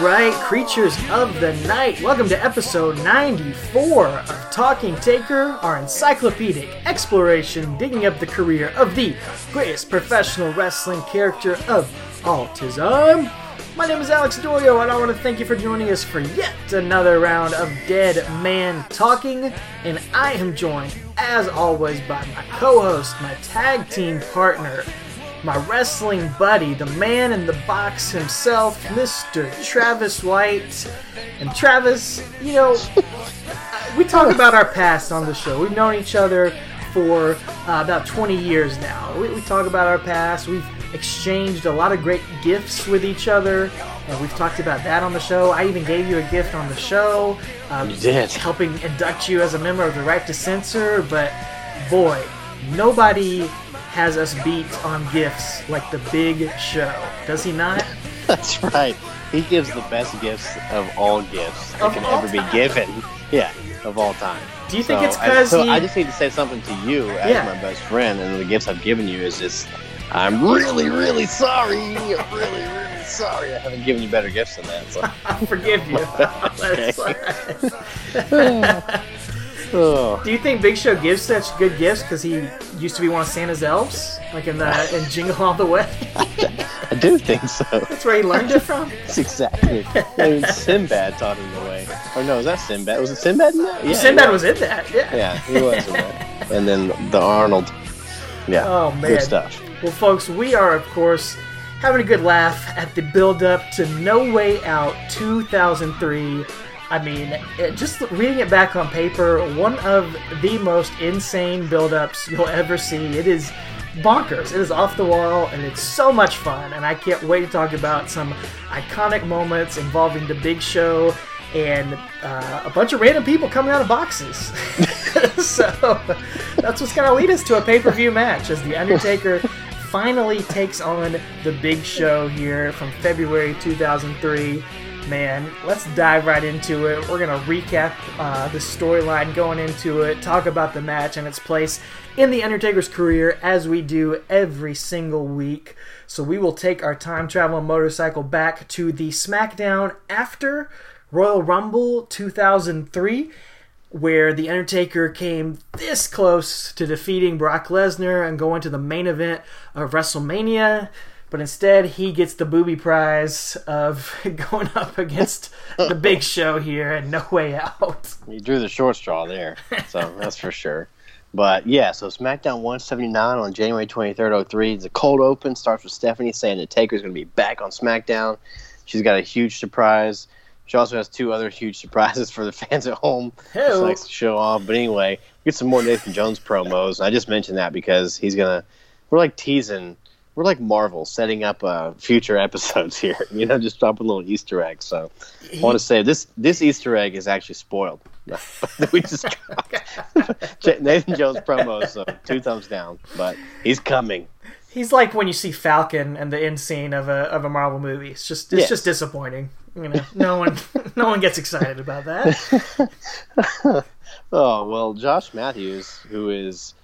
right, creatures of the night. Welcome to episode 94 of Talking Taker, our encyclopedic exploration digging up the career of the greatest professional wrestling character of all time. My name is Alex Dorio, and I want to thank you for joining us for yet another round of Dead Man Talking. And I am joined, as always, by my co host, my tag team partner, my wrestling buddy, the man in the box himself, Mr. Travis White. And Travis, you know, we talk about our past on the show. We've known each other for uh, about 20 years now. We, we talk about our past. We've exchanged a lot of great gifts with each other, and we've talked about that on the show. I even gave you a gift on the show. Um, You did. Helping induct you as a member of the Right to Censor, but boy, nobody has us beat on gifts like the Big Show. Does he not? That's right. He gives the best gifts of all gifts that Of can all ever be given. Yeah, of all time. Do you think it's 'cause so he- I just need to say something to you as Yeah. my best friend, and the gifts I've given you is just, I'm really, really sorry. I'm really, really sorry. I haven't given you better gifts than that. So. I forgive you. That's Do you think Big Show gives such good gifts because he used to be one of Santa's elves, like in the in Jingle All the Way? I do think so. That's where he learned it from. That's exactly. I mean, Sinbad taught him the way. Or no, was that Sinbad? Was it Sinbad in that? Yeah, Sinbad he was in that. Yeah. Yeah, he was in that. And then the Arnold. Yeah. Oh man. Good stuff. Well, folks, we are of course having a good laugh at the build-up to No Way Out 2003. I mean, it, just reading it back on paper, one of the most insane build-ups you'll ever see. It is bonkers. It is off the wall, and it's so much fun. And I can't wait to talk about some iconic moments involving the Big Show and uh, a bunch of random people coming out of boxes. so that's what's going to lead us to a pay-per-view match as the Undertaker finally takes on the Big Show here from February 2003. Man, let's dive right into it. We're going to recap uh, the storyline going into it, talk about the match and its place in The Undertaker's career as we do every single week. So we will take our time travel motorcycle back to the SmackDown after Royal Rumble 2003 where The Undertaker came this close to defeating Brock Lesnar and going to the main event of WrestleMania, but instead he gets the booby prize of going up against the big show here and no way out. He drew the short straw there, so that's for sure. But yeah, so SmackDown 179 on January 23rd, 03. It's a cold open. Starts with Stephanie saying that Taker's going to be back on SmackDown. She's got a huge surprise. She also has two other huge surprises for the fans at home. She Hey-o. likes to show off. But anyway, get some more Nathan Jones promos. I just mentioned that because he's gonna. We're like teasing. We're like Marvel setting up uh, future episodes here. You know, just dropping little Easter eggs. So I want to say this this Easter egg is actually spoiled. we just Nathan Jones promos, so two thumbs down. But he's coming. He's like when you see Falcon and the end scene of a of a Marvel movie. It's just it's Yes. just disappointing. You know, no one no one gets excited about that. Oh well, Josh Matthews, who is,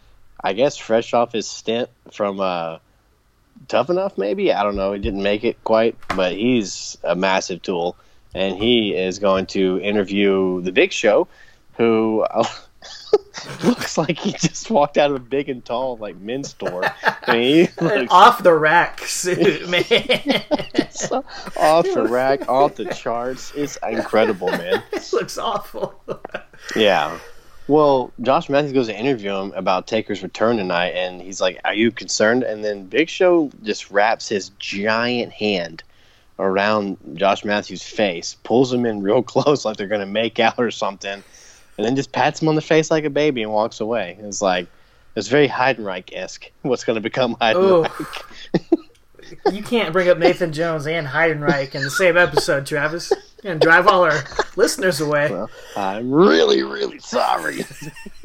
I guess, fresh off his stint from uh, Tough Enough, maybe I don't know. He didn't make it quite, but he's a massive tool, and he is going to interview the Big Show, who looks like he just walked out of a big and tall like men's store. I mean, he looks off the rack suit, man. so off the rack, off the charts. It's incredible, man. this looks awful. Yeah. Well, Josh Matthews goes to interview him about Taker's return tonight, and he's like, "Are you concerned?" And then Big Show just wraps his giant hand around Josh Matthews' face, pulls him in real close, like they're gonna make out or something, and then just pats him on the face like a baby and walks away. It's like it's very Heidenreich esque. What's gonna become Heidenreich? You can't bring up Nathan Jones and Heidenreich in the same episode, Travis. And drive all our listeners away. Well, I'm really, really sorry.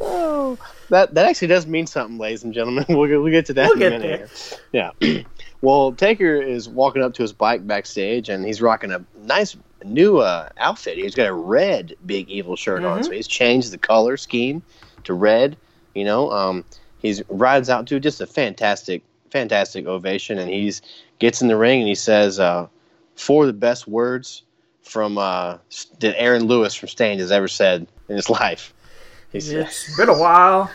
oh, that that actually does mean something, ladies and gentlemen. We'll get, we'll get to that We'll in a minute. Here. Yeah. well, Taker is walking up to his bike backstage, and he's rocking a nice new uh, outfit. He's got a red Big Evil shirt on, Mhm. so he's changed the color scheme to red. You know, um, he's rides out to just a fantastic, fantastic ovation, and he's gets in the ring and he says uh, four of the best words from uh, that Aaron Lewis from Staind has ever said in his life. He says, it's been a while.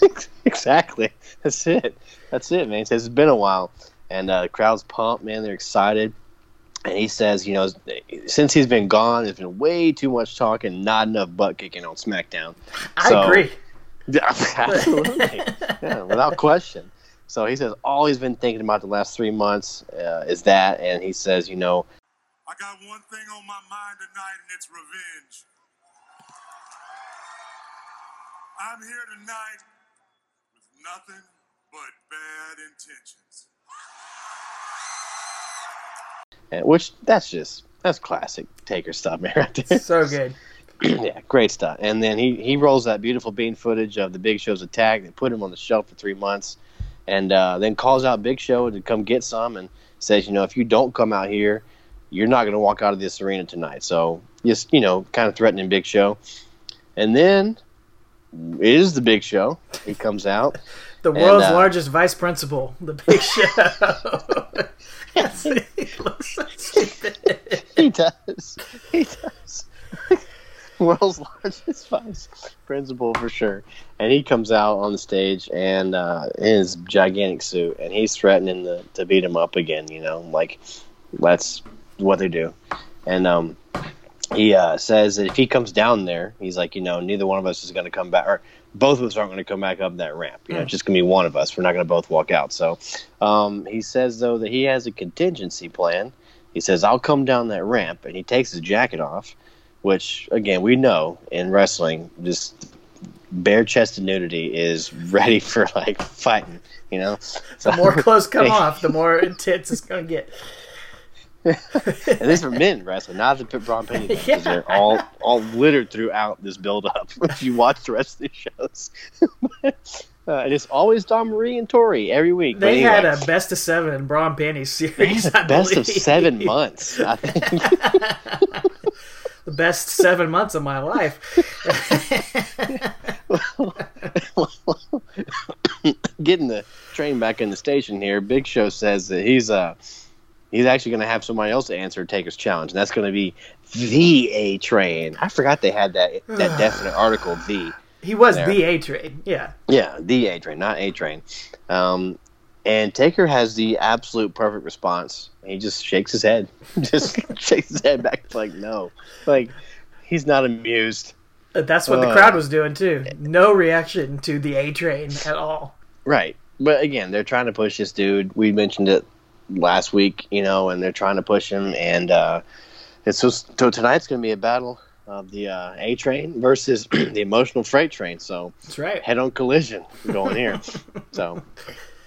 exactly. That's it. That's it, man. He says it's been a while, and uh, the crowd's pumped, man. They're excited. And he says, you know, since he's been gone, there's been way too much talking, not enough butt kicking on SmackDown. I so, agree. Absolutely, yeah, without question. So he says all he's been thinking about the last three months uh, is that, and he says, you know, I got one thing on my mind tonight, and it's revenge. I'm here tonight with nothing but bad intentions. And, which that's just that's classic Taker stuff, man. Right there. So good. yeah, great stuff. And then he he rolls that beautiful bean footage of the Big Show's attack. They put him on the shelf for three months, and uh, then calls out Big Show to come get some, and says, you know, if you don't come out here, you're not going to walk out of this arena tonight. So just you know, kind of threatening Big Show. And then it is the Big Show. He comes out. the world's and, uh, largest vice principal, the Big Show. he looks so stupid. He does. He does. world's largest vice principal for sure. And he comes out on the stage and uh, in his gigantic suit, and he's threatening to, to beat him up again. You know, like that's what they do. And um, he uh, says that if he comes down there, he's like, you know, neither one of us is going to come back, or both of us aren't going to come back up that ramp. You know, mm. it's just going to be one of us. We're not going to both walk out. So um, he says though that he has a contingency plan. He says, "I'll come down that ramp," and he takes his jacket off, which again we know in wrestling, just bare chested nudity is ready for like fighting. You know, so, the more clothes come off, the more intense it's going to get. and these are men wrestling, not the Bra and Panty because yeah. they're all all littered throughout this build up. if you watch the rest of these shows. Uh, and it's always Dawn Marie and Tori every week. They anyway. had a best of seven Bra and Panty series. best of seven months, I think. The best seven months of my life. Getting the train back in the station here, Big Show says that he's uh he's actually going to have somebody else answer Taker's challenge, and that's going to be the A Train. I forgot they had that that definite article. The he was there. the A Train. Yeah. Yeah, the A Train, not A Train. Um, and Taker has the absolute perfect response. He just shakes his head, just shakes his head back, like no, like he's not amused. That's what uh, the crowd was doing too. No reaction to the A Train at all. Right, but again, they're trying to push this dude. We mentioned it last week, you know, and they're trying to push him. And uh, it's just so tonight's going to be a battle of the uh, A train versus the emotional freight train. So that's right. Head on collision going here. so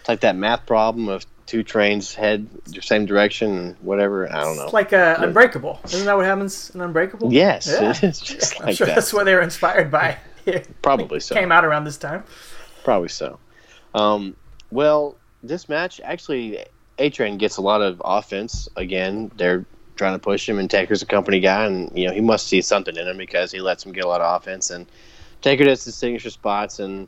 like that math problem of two trains head the same direction and whatever. I don't know. It's like uh, Unbreakable. Isn't that what happens in Unbreakable? Yes, yeah. it is just yeah, like I'm sure that. That's what they were inspired by. Probably so. Came out around this time. Probably so. Um, well, this match actually a Train gets a lot of offense. Again, they're trying to push him, and Taker's a company guy, and you know he must see something in him because he lets him get a lot of offense. And Taker does his signature spots, and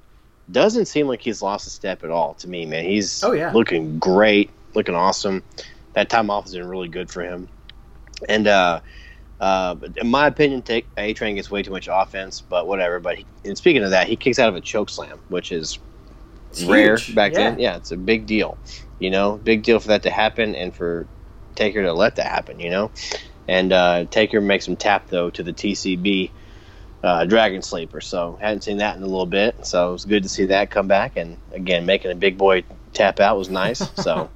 doesn't seem like he's lost a step at all to me, man. He's oh, yeah. looking great, looking awesome. That time off has been really good for him. And uh, uh, in my opinion, take A Train gets way too much offense, but whatever. But he, and speaking of that, he kicks out of a choke slam, which is it's rare huge. back yeah. then. Yeah, it's a big deal. You know, big deal for that to happen and for Taker to let that happen. You know, and uh, Taker makes him tap though to the TCB uh, Dragon Sleeper. So hadn't seen that in a little bit. So it was good to see that come back. And again, making a big boy tap out was nice. So,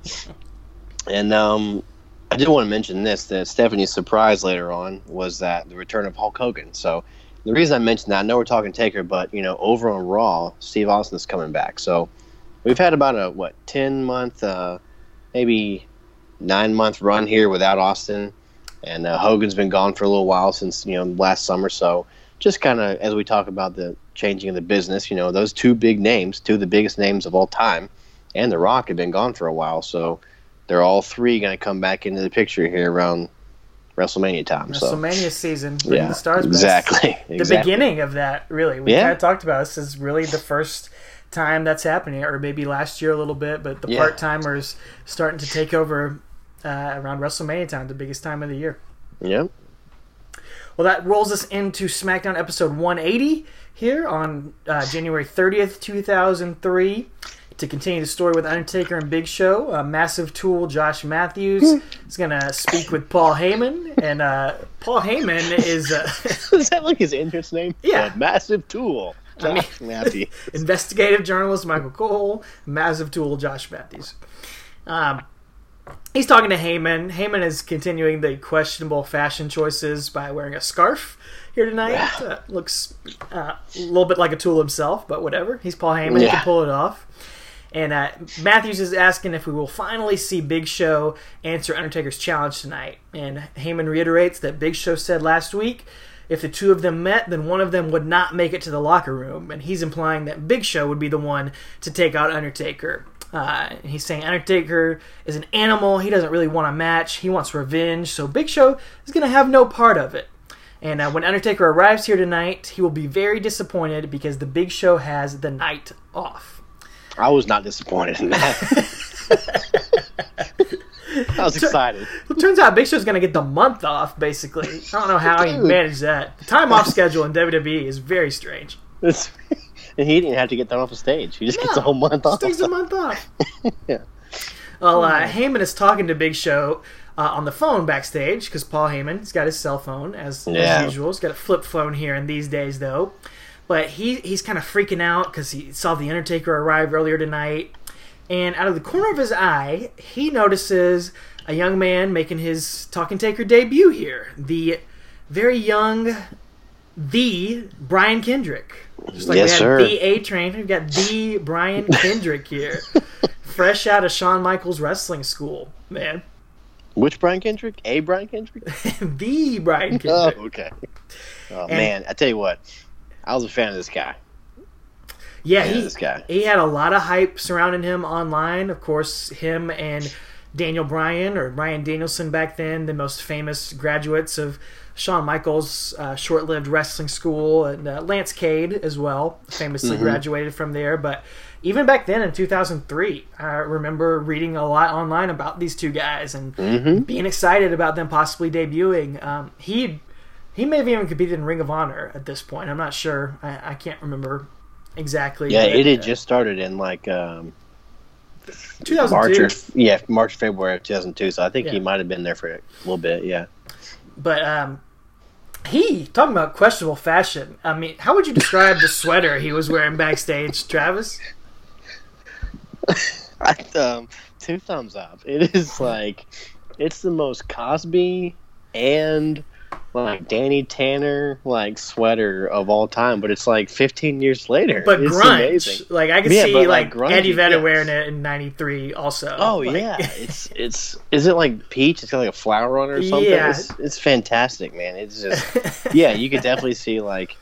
and um, I did want to mention this that Stephanie's surprise later on was that the return of Hulk Hogan. So the reason I mentioned that, I know we're talking Taker, but you know, over on Raw, Steve Austin is coming back. So we've had about a what ten month, uh, maybe nine month run here without Austin, and uh, Hogan's been gone for a little while since you know last summer. So just kind of as we talk about the changing of the business, you know, those two big names, two of the biggest names of all time, and The Rock have been gone for a while. So they're all three going to come back into the picture here around WrestleMania time. WrestleMania so. season, yeah, the stars. Exactly. The exactly. beginning of that, really. We yeah. kind of talked about this is really the first time that's happening, or maybe last year a little bit, but the yeah. part timers starting to take over uh, around WrestleMania time, the biggest time of the year. Yep. Well, that rolls us into SmackDown episode 180 here on uh, January 30th, 2003. To continue the story with Undertaker and Big Show, uh, Massive Tool Josh Matthews is going to speak with Paul Heyman. And uh, Paul Heyman is uh, Is that like his interest name? Yeah. The massive tool. I mean- Josh Matthews. investigative journalist Michael Cole, Massive Tool Josh Matthews. Um, he's talking to Heyman. Heyman is continuing the questionable fashion choices by wearing a scarf here tonight. Uh, looks uh, a little bit like a tool himself, but whatever. He's Paul Heyman. He can pull it off. And uh, Matthews is asking if we will finally see Big Show answer Undertaker's challenge tonight. And Heyman reiterates that Big Show said last week if the two of them met, then one of them would not make it to the locker room. And he's implying that Big Show would be the one to take out Undertaker. Uh, and he's saying Undertaker is an animal. He doesn't really want a match. He wants revenge. So Big Show is going to have no part of it. And uh, when Undertaker arrives here tonight, he will be very disappointed because the Big Show has the night off. I was not disappointed in that. I was excited. Well, it turns out Big Show's going to get the month off, basically. I don't know how he managed that. The time off schedule in WWE is very strange. It's- and he didn't have to get thrown off the stage. He just gets a whole month off. Just takes a month off. Yeah. Well, uh, Heyman is talking to Big Show uh, on the phone backstage because Paul Heyman has got his cell phone as, Yeah. as usual. He's got a flip phone here in these days, though. But he he's kind of freaking out because he saw the Undertaker arrive earlier tonight, and out of the corner of his eye, he notices a young man making his Talking Taker debut here. The very young, the Brian Kendrick. Just like Yes, we had sir. the A Train, we've got the Brian Kendrick here, fresh out of Shawn Michaels wrestling school. Man, Which Brian Kendrick? A Brian Kendrick? the Brian Kendrick. Oh, Kendrick. okay. Oh man, I tell you what, I was a fan of this guy. Yeah, Yeah, he this guy. he had a lot of hype surrounding him online. Of course, him and Daniel Bryan or Bryan Danielson back then, the most famous graduates of Shawn Michaels' uh, short-lived wrestling school, and uh, Lance Cade as well, famously Mm-hmm. graduated from there. But even back then in 2003, I remember reading a lot online about these two guys and Mm-hmm. being excited about them possibly debuting. Um, he he may have even competed in Ring of Honor at this point. I'm not sure. I, I can't remember exactly. Yeah, it had uh, just started in like um, 2002. March or yeah, March February of 2002. So I think he might have been there for a little bit. Yeah. But um, he talking about questionable fashion. I mean, how would you describe the sweater he was wearing backstage, Travis? I, um, two thumbs up. It is like it's the most Cosby and like Danny Tanner like sweater of all time, but it's like 15 years later. But it's grunge, amazing. like I can Yeah, see but, like, like, grungy, Eddie Vedder yeah. wearing it in '93 also. Oh Like- yeah, it's it's is it like peach? It's got like a flower on it or something. Yeah. It's, it's fantastic, man. It's just yeah, you could definitely see like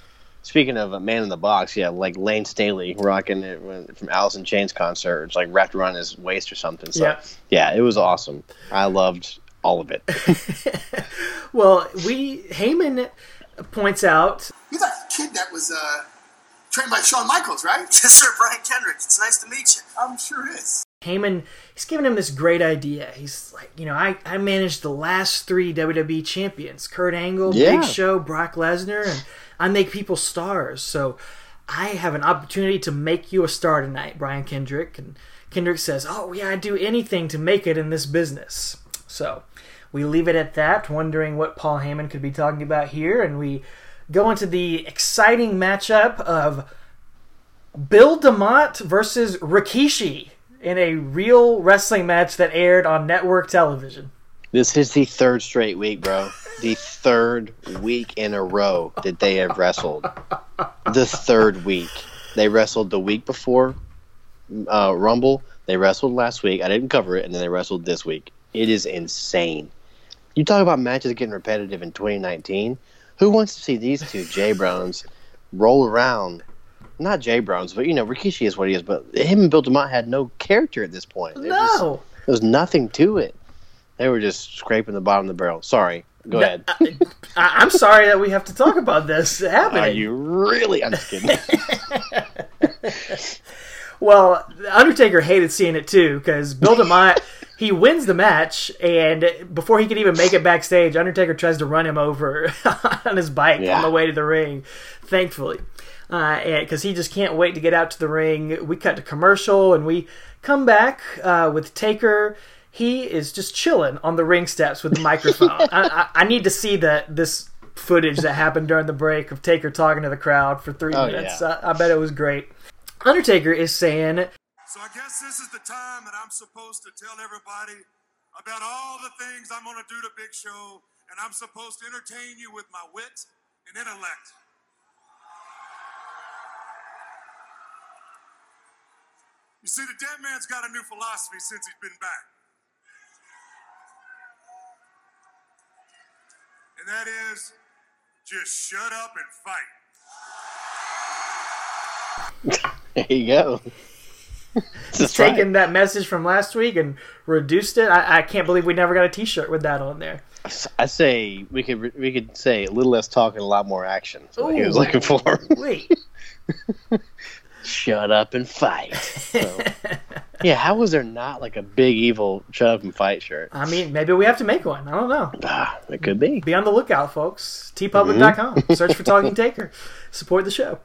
speaking of a man in the box, yeah, like Layne Staley rocking it when- from Alice in Chains concert, it's like wrapped around his waist or something. So Yeah. yeah, it was awesome. I loved all of it. Well, we Heyman points out You're that kid that was uh, trained by Shawn Michaels, right? Yes, sir, Brian Kendrick. It's nice to meet you. I'm sure it is. Heyman, he's giving him this great idea. He's like, you know, I, I managed the last three WWE champions Kurt Angle, Yeah. Big Show, Brock Lesnar, and I make people stars. So I have an opportunity to make you a star tonight, Brian Kendrick. And Kendrick says, Oh, yeah, I'd do anything to make it in this business. So we leave it at that, wondering what Paul Heyman could be talking about here. And we go into the exciting matchup of Bill DeMott versus Rikishi in a real wrestling match that aired on network television. This is the third straight week, bro. The third week in a row that they have wrestled. The third week. They wrestled the week before uh, Rumble. They wrestled last week. I didn't cover it, and then they wrestled this week. It is insane. You talk about matches getting repetitive in 2019. Who wants to see these two J Browns roll around? Not J Browns, but you know Rikishi is what he is. But him and Bill DeMott had no character at this point. They're just- No. there was nothing to it. They were just scraping the bottom of the barrel. Sorry. Go ahead. I, I'm sorry that we have to talk about this happening. Are you really? I'm just kidding. Well, the Undertaker hated seeing it too because Bill DeMott he wins the match, and before he can even make it backstage, Undertaker tries to run him over on his bike Yeah. on the way to the ring. Thankfully, because he just can't wait to get out to the ring. We cut to commercial, and we come back uh, with Taker. He is just chilling on the ring steps with the microphone. I, I, I need to see that this footage that happened during the break of Taker talking to the crowd for three Oh, minutes. yeah. I, I bet it was great. Undertaker is saying So I guess this is the time that I'm supposed to tell everybody about all the things I'm going to do to Big Show, and I'm supposed to entertain you with my wit and intellect. You see, the dead man's got a new philosophy since he's been back. And that is just shut up and fight. There you go. That's taken right. that message from last week and reduced it. I, I can't believe we never got a T-shirt with that on there. I say we could we could say a little less talk and a lot more action. That's what he was looking for. Wait, shut up and fight. So, yeah, how was there not like a big evil shut up and fight shirt? I mean, maybe we have to make one. I don't know. Ah, it could be. Be on the lookout, folks. teepublic.com. Search for Talking Taker. Support the show.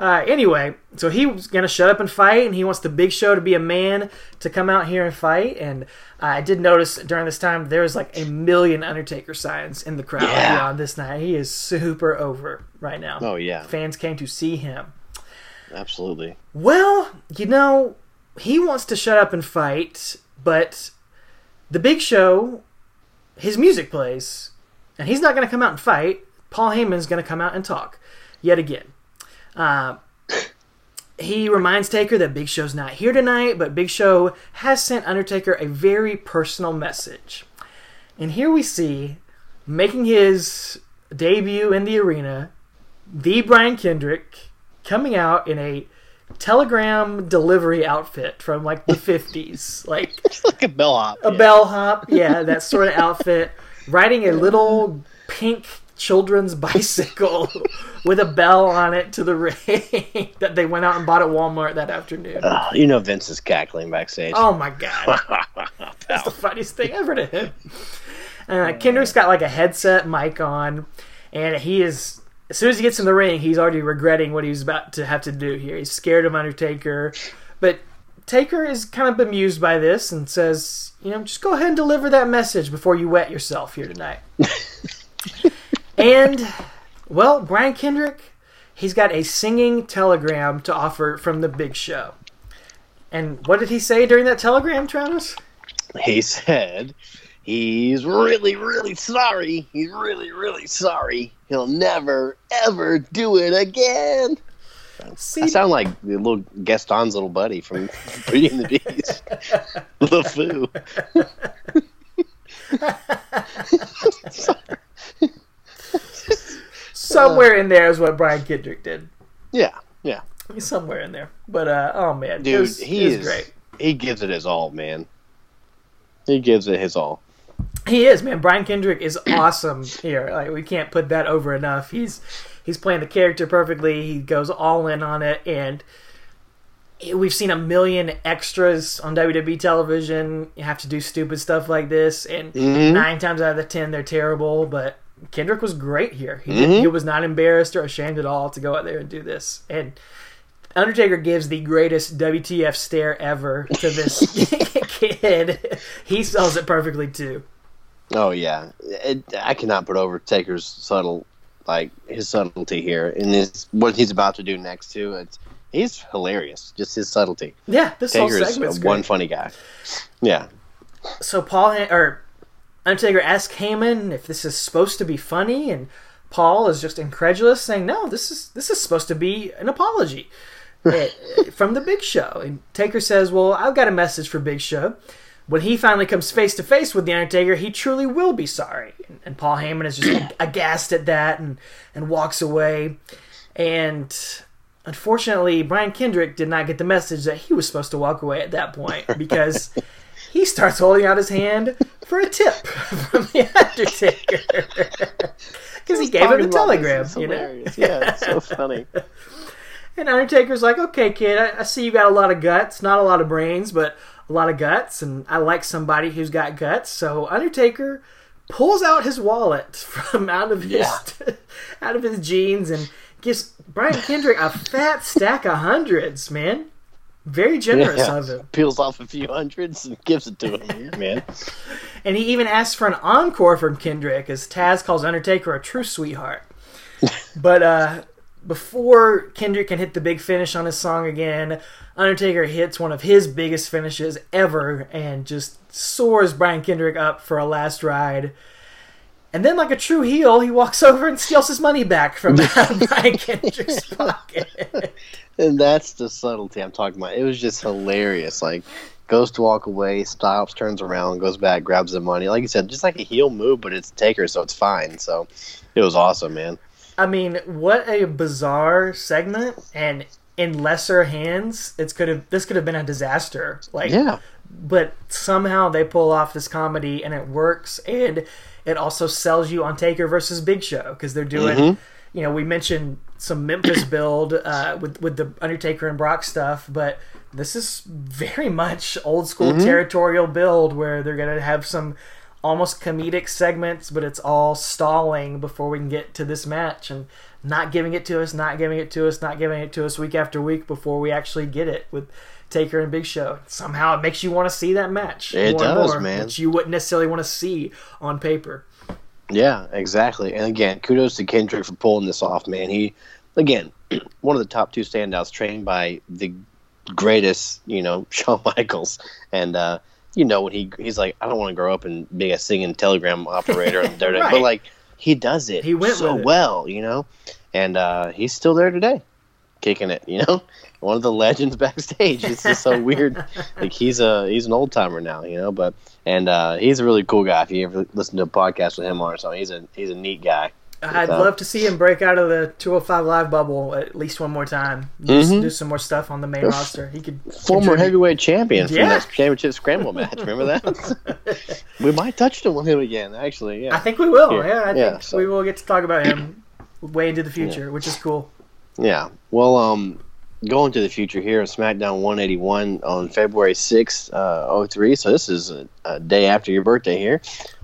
Uh, anyway, so he was going to shut up and fight, and he wants the big show to be a man to come out here and fight. And uh, I did notice during this time there was like a million Undertaker signs in the crowd Yeah. on this night. He is super over right now. Oh yeah, Fans came to see him. absolutely. Well, you know, he wants to shut up and fight, but the big show, his music plays, and he's not going to come out and fight. Paul Heyman's going to come out and talk yet again. Uh, he reminds Taker that Big Show's not here tonight, but Big Show has sent Undertaker a very personal message. And here we see, making his debut in the arena, the Brian Kendrick coming out in a telegram delivery outfit from like the 50s. Like It's like a bellhop. a bellhop, yeah, that sort of outfit, riding a little pink children's bicycle with a bell on it to the ring that they went out and bought at Walmart that afternoon. Ah, you know Vince is cackling backstage. Oh my god. That's the funniest thing ever to him. Uh, Kendrick's got like a headset mic on, and he is. As soon as he gets in the ring, he's already regretting what he's about to have to do here. He's scared of Undertaker, but Taker is kind of bemused by this and says, "You know, just go ahead and deliver that message before you wet yourself here tonight." And well, Brian Kendrick, he's got a singing telegram to offer from the Big Show. And what did he say during that telegram, Travis? He said he's really, really sorry. He's really, really sorry. He'll never, ever do it again. See, I sound like the little Gaston's little buddy from Beauty and the Beast. LeFou. somewhere in there is what Brian Kendrick did. Yeah, yeah. He's somewhere in there. But uh, oh man, Dude, was, he is great. He gives it his all, man. He gives it his all. He is man. Brian Kendrick is awesome here. Like we can't put that over enough. He's he's playing the character perfectly. He goes all in on it, and we've seen a million extras on WWE television. You have to do stupid stuff like this, and Mhm. nine times out of the ten they're terrible. But Kendrick was great here. He, Mhm. did, he was not embarrassed or ashamed at all to go out there and do this. And Undertaker gives the greatest WTF stare ever to this kid. He sells it perfectly too. Oh yeah, it, I cannot put over Taker's subtle, like his subtlety here, and his what he's about to do next too. It's he's hilarious, just his subtlety. Yeah, this whole Taker is segment's great. one funny guy. Yeah, so Paul or Undertaker asks Heyman if this is supposed to be funny, and Paul is just incredulous, saying, "No, this is this is supposed to be an apology eh, from the Big Show." And Taker says, "Well, I've got a message for Big Show." When he finally comes face to face with the Undertaker, he truly will be sorry. And, and Paul Heyman is just aghast at that and and walks away. And unfortunately, Brian Kendrick did not get the message that he was supposed to walk away at that point because he starts holding out his hand for a tip from the Undertaker because he gave him a telegram. You know? Yeah, it's so funny. And Undertaker's like, okay, kid, I, I see you got a lot of guts, not a lot of brains, but a lot of guts, and I like somebody who's got guts. So Undertaker pulls out his wallet from out of his Yeah. out of his jeans and gives Brian Kendrick a fat stack of hundreds. Man, very generous Yeah. of him. Peels off a few hundreds and gives it to him, man. And he even asks for an encore from Kendrick, as Taz calls Undertaker a true sweetheart. but uh, before Kendrick can hit the big finish on his song again, Undertaker hits one of his biggest finishes ever and just soars Brian Kendrick up for a last ride. And then, like a true heel, he walks over and steals his money back from Brian Kendrick's pocket. And that's the subtlety I'm talking about. It was just hilarious. Like, goes to walk away, stops, turns around, goes back, grabs the money. Like you said, just like a heel move, but it's Taker, so it's fine. So it was awesome, man. I mean, what a bizarre segment, and in lesser hands, it's could have this could have been a disaster. Like, Yeah. but somehow they pull off this comedy and it works, and it also sells you on Taker versus Big Show because they're doing. Mm-hmm. You know, we mentioned some Memphis build uh, with with the Undertaker and Brock stuff, but this is very much old school Mm-hmm. territorial build where they're gonna have some almost comedic segments, but it's all stalling before we can get to this match and not giving it to us, not giving it to us, not giving it to us week after week before we actually get it with Taker and Big Show. Somehow it makes you want to see that match. It does, more, man. Which you wouldn't necessarily want to see on paper. Yeah, exactly. And again, kudos to Kendrick for pulling this off, man. He, again, one of the top two standouts, trained by the greatest, you know, Shawn Michaels. And, uh, you know, when he he's like, I don't want to grow up and be a singing telegram operator, and Right. but like he does it He went so well, you know, and uh, he's still there today, kicking it, you know. One of the legends backstage. It's just so weird. Like he's a he's an old timer now, you know. But and uh, he's a really cool guy. If you ever listen to a podcast with him on or something, he's a he's a neat guy. I'd So- love to see him break out of the 205 Live bubble at least one more time. Just Mhm. do some more stuff on the main roster. He could Former contribute. heavyweight champion from Yeah. that championship scramble match. Remember that? we might touch him with him again. Actually, yeah. I think we will. Yeah. Yeah, I Yeah, think so- we will get to talk about him way into the future, which is cool. Yeah. Well, um, going to the future here, on SmackDown 181 on February 6th, uh, 03. So this is a, a day after your birthday here.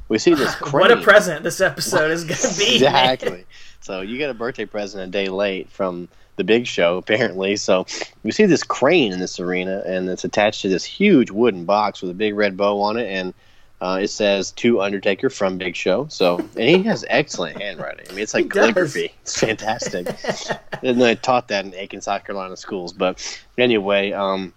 We see this crane. What a present this episode is going to be. exactly. So you get a birthday present a day late from the big show, apparently. So we see this crane in this arena, and it's attached to this huge wooden box with a big red bow on it, and uh, it says "To Undertaker from Big Show." So, and he has excellent handwriting. I mean, it's like calligraphy. It's fantastic. and I taught that in Aiken, South Carolina schools. But anyway, um,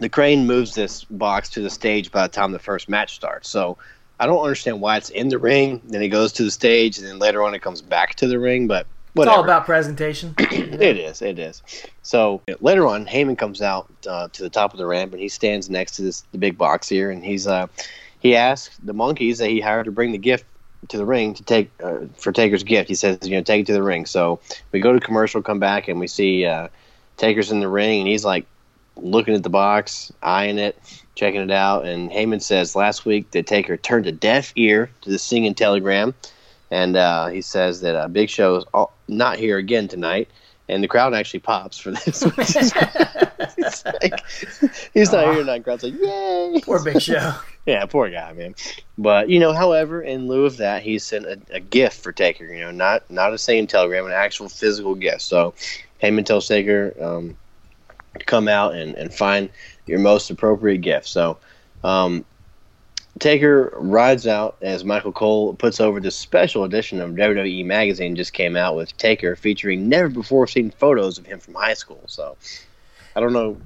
the crane moves this box to the stage by the time the first match starts. So I don't understand why it's in the ring, then it goes to the stage, and then later on it comes back to the ring. But It's all about presentation. It is. It is. So later on, Heyman comes out uh, to the top of the ramp, and he stands next to this the big box here, and he's uh, he asks the monkeys that he hired to bring the gift to the ring to take uh, for Taker's gift. He says, you know, take it to the ring. So we go to commercial, come back, and we see uh, Taker's in the ring, and he's like looking at the box, eyeing it, checking it out. And Heyman says last week that Taker turned a deaf ear to the singing telegram, and uh, he says that uh, Big Show is all, not here again tonight. And the crowd actually pops for this. It's like, he's not here tonight. Crowd's like, yay! Poor Big Show. Yeah, poor guy, man. But you know, however, in lieu of that, he sent a, a gift for Taker. You know, not not a same telegram, an actual physical gift. So Heyman tells Taker um, to come out and, and find your most appropriate gift. So um, Taker rides out as Michael Cole puts over the special edition of WWE Magazine just came out with Taker featuring never before seen photos of him from high school. So I don't know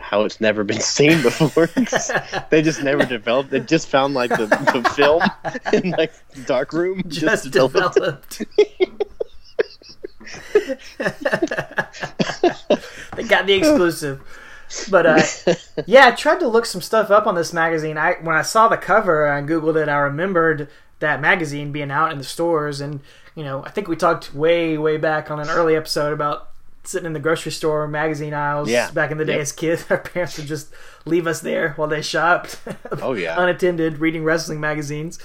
how it's never been seen before. they just never developed. They just found like the, the film in like the dark room. Just developed it. developed. they got the exclusive. But uh, yeah, I tried to look some stuff up on this magazine. I when I saw the cover, I googled it. I remembered that magazine being out in the stores, and you know, I think we talked way, way back on an early episode about sitting in the grocery store magazine aisles Yeah. back in the day Yep. as kids. Our parents would just leave us there while they shopped. Oh, yeah. unattended, reading wrestling magazines.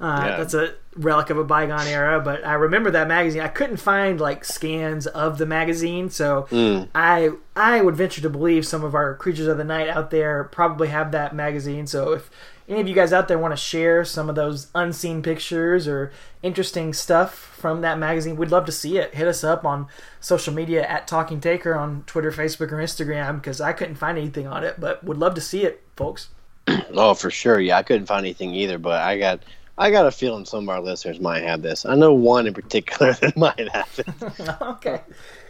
Uh, Yeah. That's a relic of a bygone era, but I remember that magazine. I couldn't find like scans of the magazine, so Mm. I I would venture to believe some of our creatures of the night out there probably have that magazine. So if any of you guys out there want to share some of those unseen pictures or interesting stuff from that magazine, we'd love to see it. Hit us up on social media at Talking Taker on Twitter, Facebook, or Instagram because I couldn't find anything on it, but would love to see it, folks. Oh, for sure. Yeah, I couldn't find anything either, but I got I got a feeling some of our listeners might have this. I know one in particular that might have it. okay.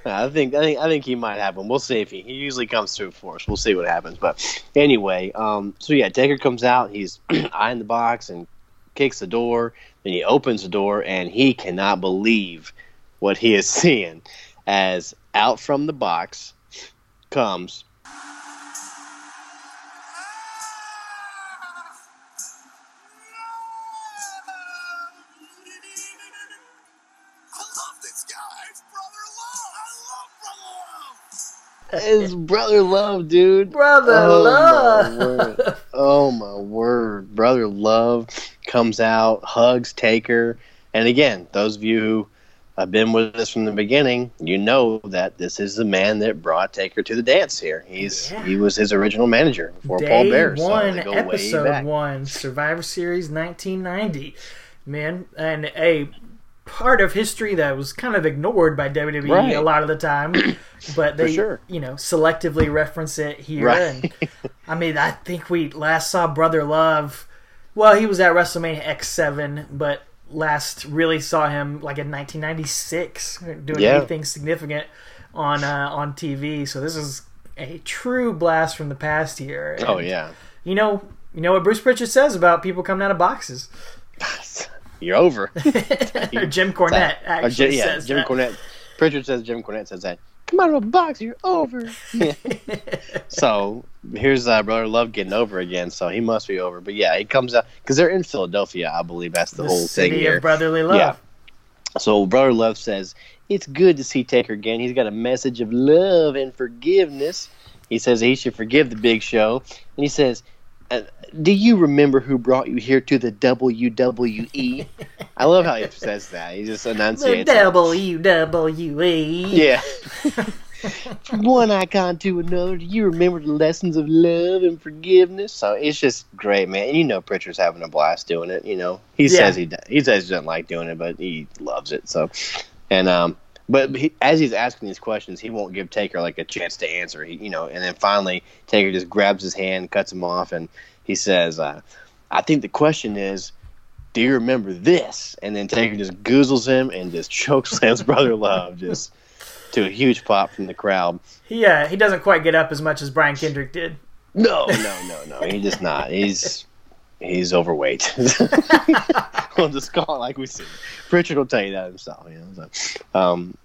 I think I think I think he might have one. We'll see if he he usually comes through for us. We'll see what happens. But anyway, um, so yeah, Taker comes out. He's eyeing the box and kicks the door. Then he opens the door and he cannot believe what he is seeing. As out from the box comes Brother Love. I love Brother Love. his brother Love, dude. Brother oh, Love. My. Oh my word. Brother Love comes out, hugs Taker. And again, those of you who have been with us from the beginning, you know that this is the man that brought Taker to the dance here. He's Yeah. he was his original manager before Paul Bearer. so one, way episode one, Survivor Series 1990. Man, and a part of history that was kind of ignored by WWE Right. a lot of the time, but they, sure. you know, selectively reference it here. Right. And I mean, I think we last saw Brother Love. Well, he was at WrestleMania X7, but last really saw him like in 1996 doing Yeah. anything significant on uh, on TV. So this is a true blast from the past here. Oh yeah. You know, you know what Bruce Pritchard says about people coming out of boxes. You're over. or Jim Cornette Or actually Jim- yeah, says Jim that. Cornette. Pritchard says Jim Cornette says that. Come out of a box, you're over. so here's uh, brother Love getting over again. So he must be over. But yeah, he comes out because they're in Philadelphia, I believe. That's the, the whole thing here. brotherly love. Yeah. So brother Love says it's good to see Taker again. He's got a message of love and forgiveness. He says he should forgive the Big Show, and he says. Uh, do you remember who brought you here to the WWE? I love how he says that. He just enunciates. it. WWE. Yeah. From one icon to another, do you remember the lessons of love and forgiveness? So it's just great, man. And you know, Pritchard's having a blast doing it. You know, he Yeah. says he does, he says he doesn't like doing it, but he loves it. So, and um, but he, as he's asking these questions, he won't give Taker like a chance to answer. He, you know, and then finally Taker just grabs his hand, cuts him off, and he says, uh, "I think the question is." Do you remember this? And then Taker just goozles him and just chokes chokeslams Brother Love just to a huge pop from the crowd. He, uh, he doesn't quite get up as much as Brian Kendrick did. No, no, no, no. He just not. He's he's overweight. we'll just call it like we see. Pritchard will tell you that himself. You know. So, um.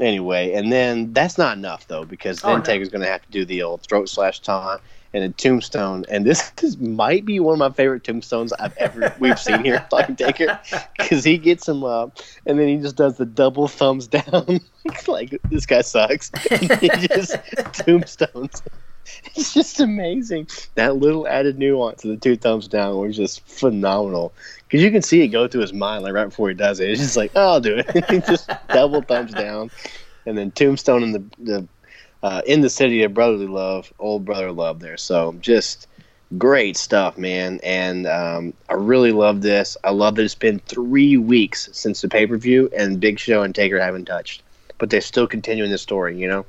Anyway, and then that's not enough though, because then Oh, no. Taker's going to have to do the old throat slash taunt and a tombstone. And this, this might be one of my favorite tombstones I've ever we've seen here, like Taker, because he gets him up and then he just does the double thumbs down, like this guy sucks. He just tombstones. It's just amazing. That little added nuance of the two thumbs down was just phenomenal. Because you can see it go through his mind, like right before he does it. It's just like, oh, I'll do it. Just double thumbs down. And then Tombstone in the, the uh, in the city of brotherly love, old brother love there. So just great stuff, man. And um, I really love this. I love that it's been three weeks since the pay per view, and Big Show and Taker haven't touched. But they're still continuing the story, you know?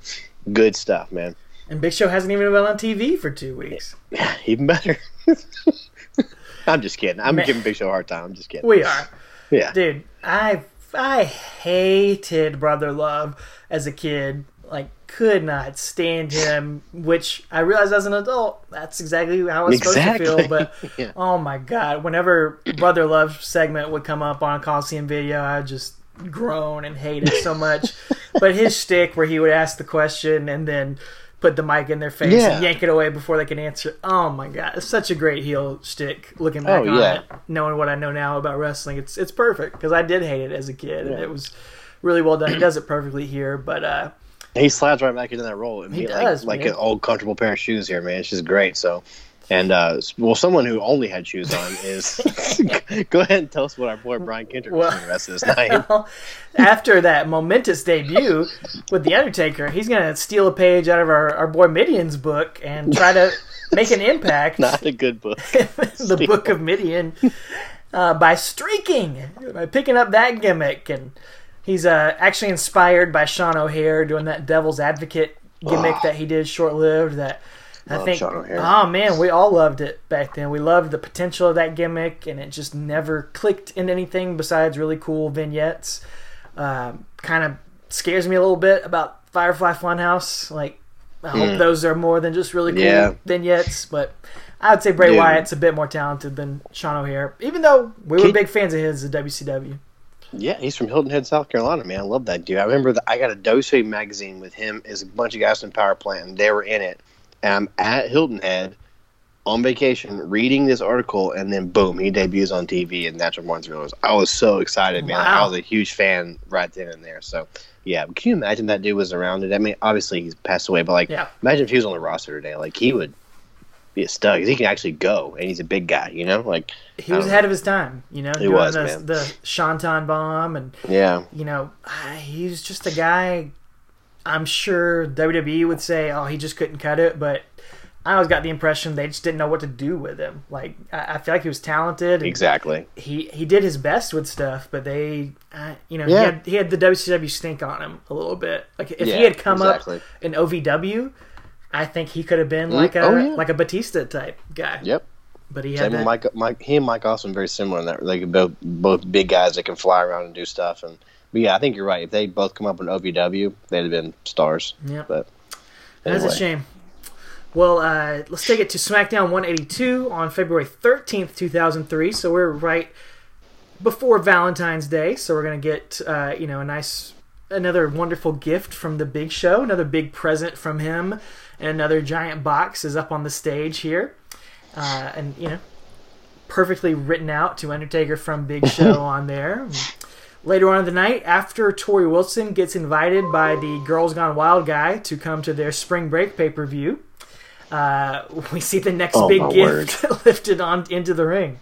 Good stuff, man. And Big Show hasn't even been on TV for two weeks. Yeah, Even better. I'm just kidding. I'm Man. giving Big Show a hard time. I'm just kidding. We are. Yeah. Dude, I I hated Brother Love as a kid. Like, could not stand him. Which I realized as an adult, that's exactly how I was supposed to feel. But Yeah. oh my god, whenever Brother Love segment would come up on a Coliseum video, I just groan and hate it so much. but his shtick, where he would ask the question and then put the mic in their face Yeah. and yank it away before they can answer. Oh my god, it's such a great heel stick. Looking back Oh, on yeah. it, knowing what I know now about wrestling, it's it's perfect because I did hate it as a kid, and it was really well done. He does it perfectly here, but uh, He slides right back into that role. And He like, does, like man. an old comfortable pair of shoes here, man. It's just great. So And uh, well, someone who only had shoes on is. go ahead and tell us what our boy Brian Kendrick was Well- doing the rest of this night. Well, after that momentous debut with The Undertaker, he's going to steal a page out of our, our boy Mideon's book and try to make an impact Not a good book. the book of Midian uh, by streaking, by picking up that gimmick. And he's uh, actually inspired by Sean O'Haire doing that Devil's Advocate gimmick that he did short lived. That I Love think, oh man, we all loved it back then. We loved the potential of that gimmick, and it just never clicked into anything besides really cool vignettes. Um, kind of scares me a little bit about Firefly Funhouse. Like, I hope those are more than just really cool. Yeah. vignettes, but. I would say Bray Dude. Wyatt's a bit more talented than Sean O'Haire, even though we were Kid- big fans of his at WCW. Yeah, he's from Hilton Head, South Carolina, man. I love that dude. I remember that I got a Dose magazine with him as a bunch of guys from Power Plant, and they were in it. And I'm at Hilton Head on vacation reading this article, and then boom, he debuts on TV, and that's what Martin was. I was so excited, man. Wow. I was a huge fan right then and there. So, yeah, can you imagine that dude was around it? I mean, obviously he's passed away, but like, Yeah. imagine if he was on the roster today. Like, he would be a stud 'cause he can actually go, and he's a big guy, you know? Like, He was Um, ahead of his time, you know, He was, the, man. the Seanton bomb, and yeah, you know, ah, he's just a guy. I'm sure WWE would say, "Oh, he just couldn't cut it," but I always got the impression they just didn't know what to do with him. Like, I, I feel like he was talented. exactly. He he did his best with stuff, but they, uh, you know, he Yeah. had he had the WCW stink on him a little bit. Like if Yeah, he had come exactly. up in OVW, I think he could have been like a oh, yeah. like a Batista type guy. Yep. But he had Same that, Mike, Mike. He and Mike Awesome very similar in that. Like both both big guys that can fly around and do stuff. And but yeah, I think you're right. If they both come up in OVW, they'd have been stars. Yeah. But That's a shame. Well, uh, let's take it to SmackDown 182 on February 13th, 2003. So we're right before Valentine's Day. So we're gonna get uh, you know a nice another wonderful gift from the Big Show, another big present from him, and another giant box is up on the stage here, uh, and you know perfectly written out to Undertaker from Big Show on there. Later on in the night, after Torrie Wilson gets invited by the Girls Gone Wild guy to come to their spring break pay per view, uh, we see the next Oh, big gift lifted on into the ring.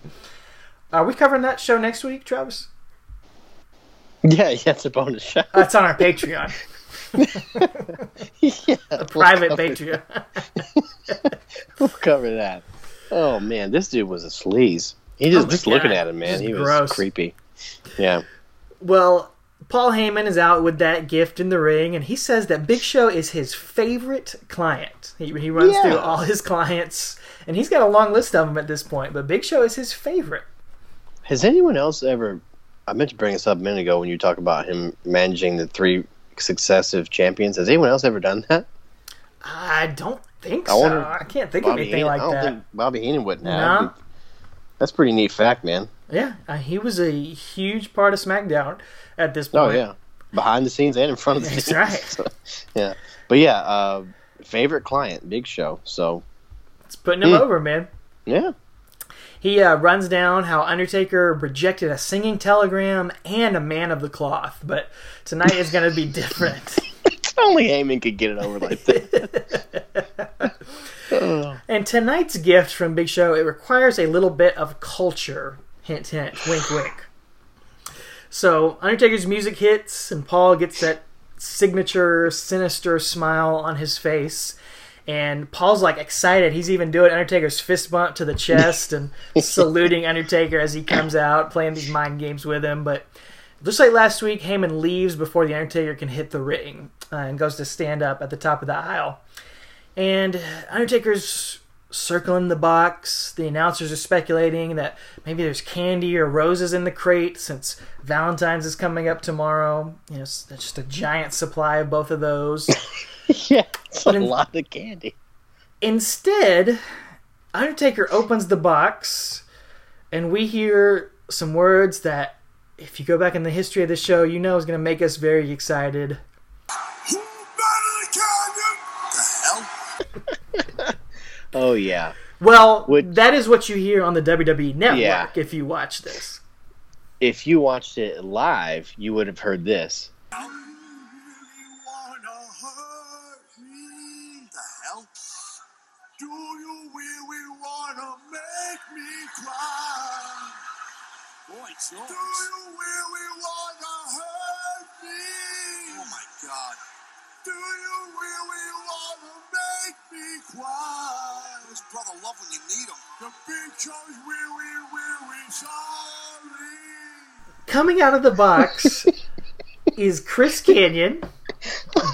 Are we covering that show next week, Travis? yeah, yeah, it's a bonus show. That's on our Patreon, yeah, a private we'll Patreon. We'll cover that. Oh man, this dude was a sleaze. He just Oh just looking at him, man. He was gross. creepy. Yeah. Well, Paul Heyman is out with that gift in the ring, and he says that Big Show is his favorite client. He, he runs Yeah. through all his clients, and he's got a long list of them at this point, but Big Show is his favorite. Has anyone else ever? I meant to bring this up a minute ago when you talk about him managing the three successive champions. Has anyone else ever done that? I don't think I so. I can't think of anything Heenan, like I don't that. think Bobby Heenan wouldn't No. have. That's a pretty neat fact, man. Yeah, uh, he was a huge part of SmackDown at this point. Oh yeah, behind the scenes and in front of the That's scenes. right. So, yeah, but yeah, uh, favorite client, Big Show. So It's putting him Hmm. over, man. yeah, He uh, runs down how Undertaker rejected a singing telegram and a man of the cloth, but tonight is going to be different. only Heyman could get it over like that. Oh. And tonight's gift from Big Show, it requires a little bit of culture. Hint, hint, wink, wink. So Undertaker's music hits, and Paul gets that signature sinister smile on his face. And Paul's like excited. He's even doing Undertaker's fist bump to the chest and saluting Undertaker as he comes out, playing these mind games with him. But just like last week, Heyman leaves before the Undertaker can hit the ring uh, and goes to stand up at the top of the aisle. And Undertaker's circling the box. The announcers are speculating that maybe there's candy or roses in the crate since Valentine's is coming up tomorrow. You know, it's it's just a giant supply of both of those. yeah, it's a in- lot of candy. Instead, Undertaker opens the box, and we hear some words that, if you go back in the history of the show, you know is going to make us very excited. Who better Kanyon? The hell? Oh yeah, Well, Would- that is what you hear on the WWE Network Yeah. if you watch this. if you watched it live, you would have heard this. You really wanna hurt me? The hell? Do you really me cry? Boy, Do George. you really wanna hurt me? Oh my God. Do you really wanna make me cry? His brother love when you need him. The big show's really, really sorry. Coming out of the box is Chris Kanyon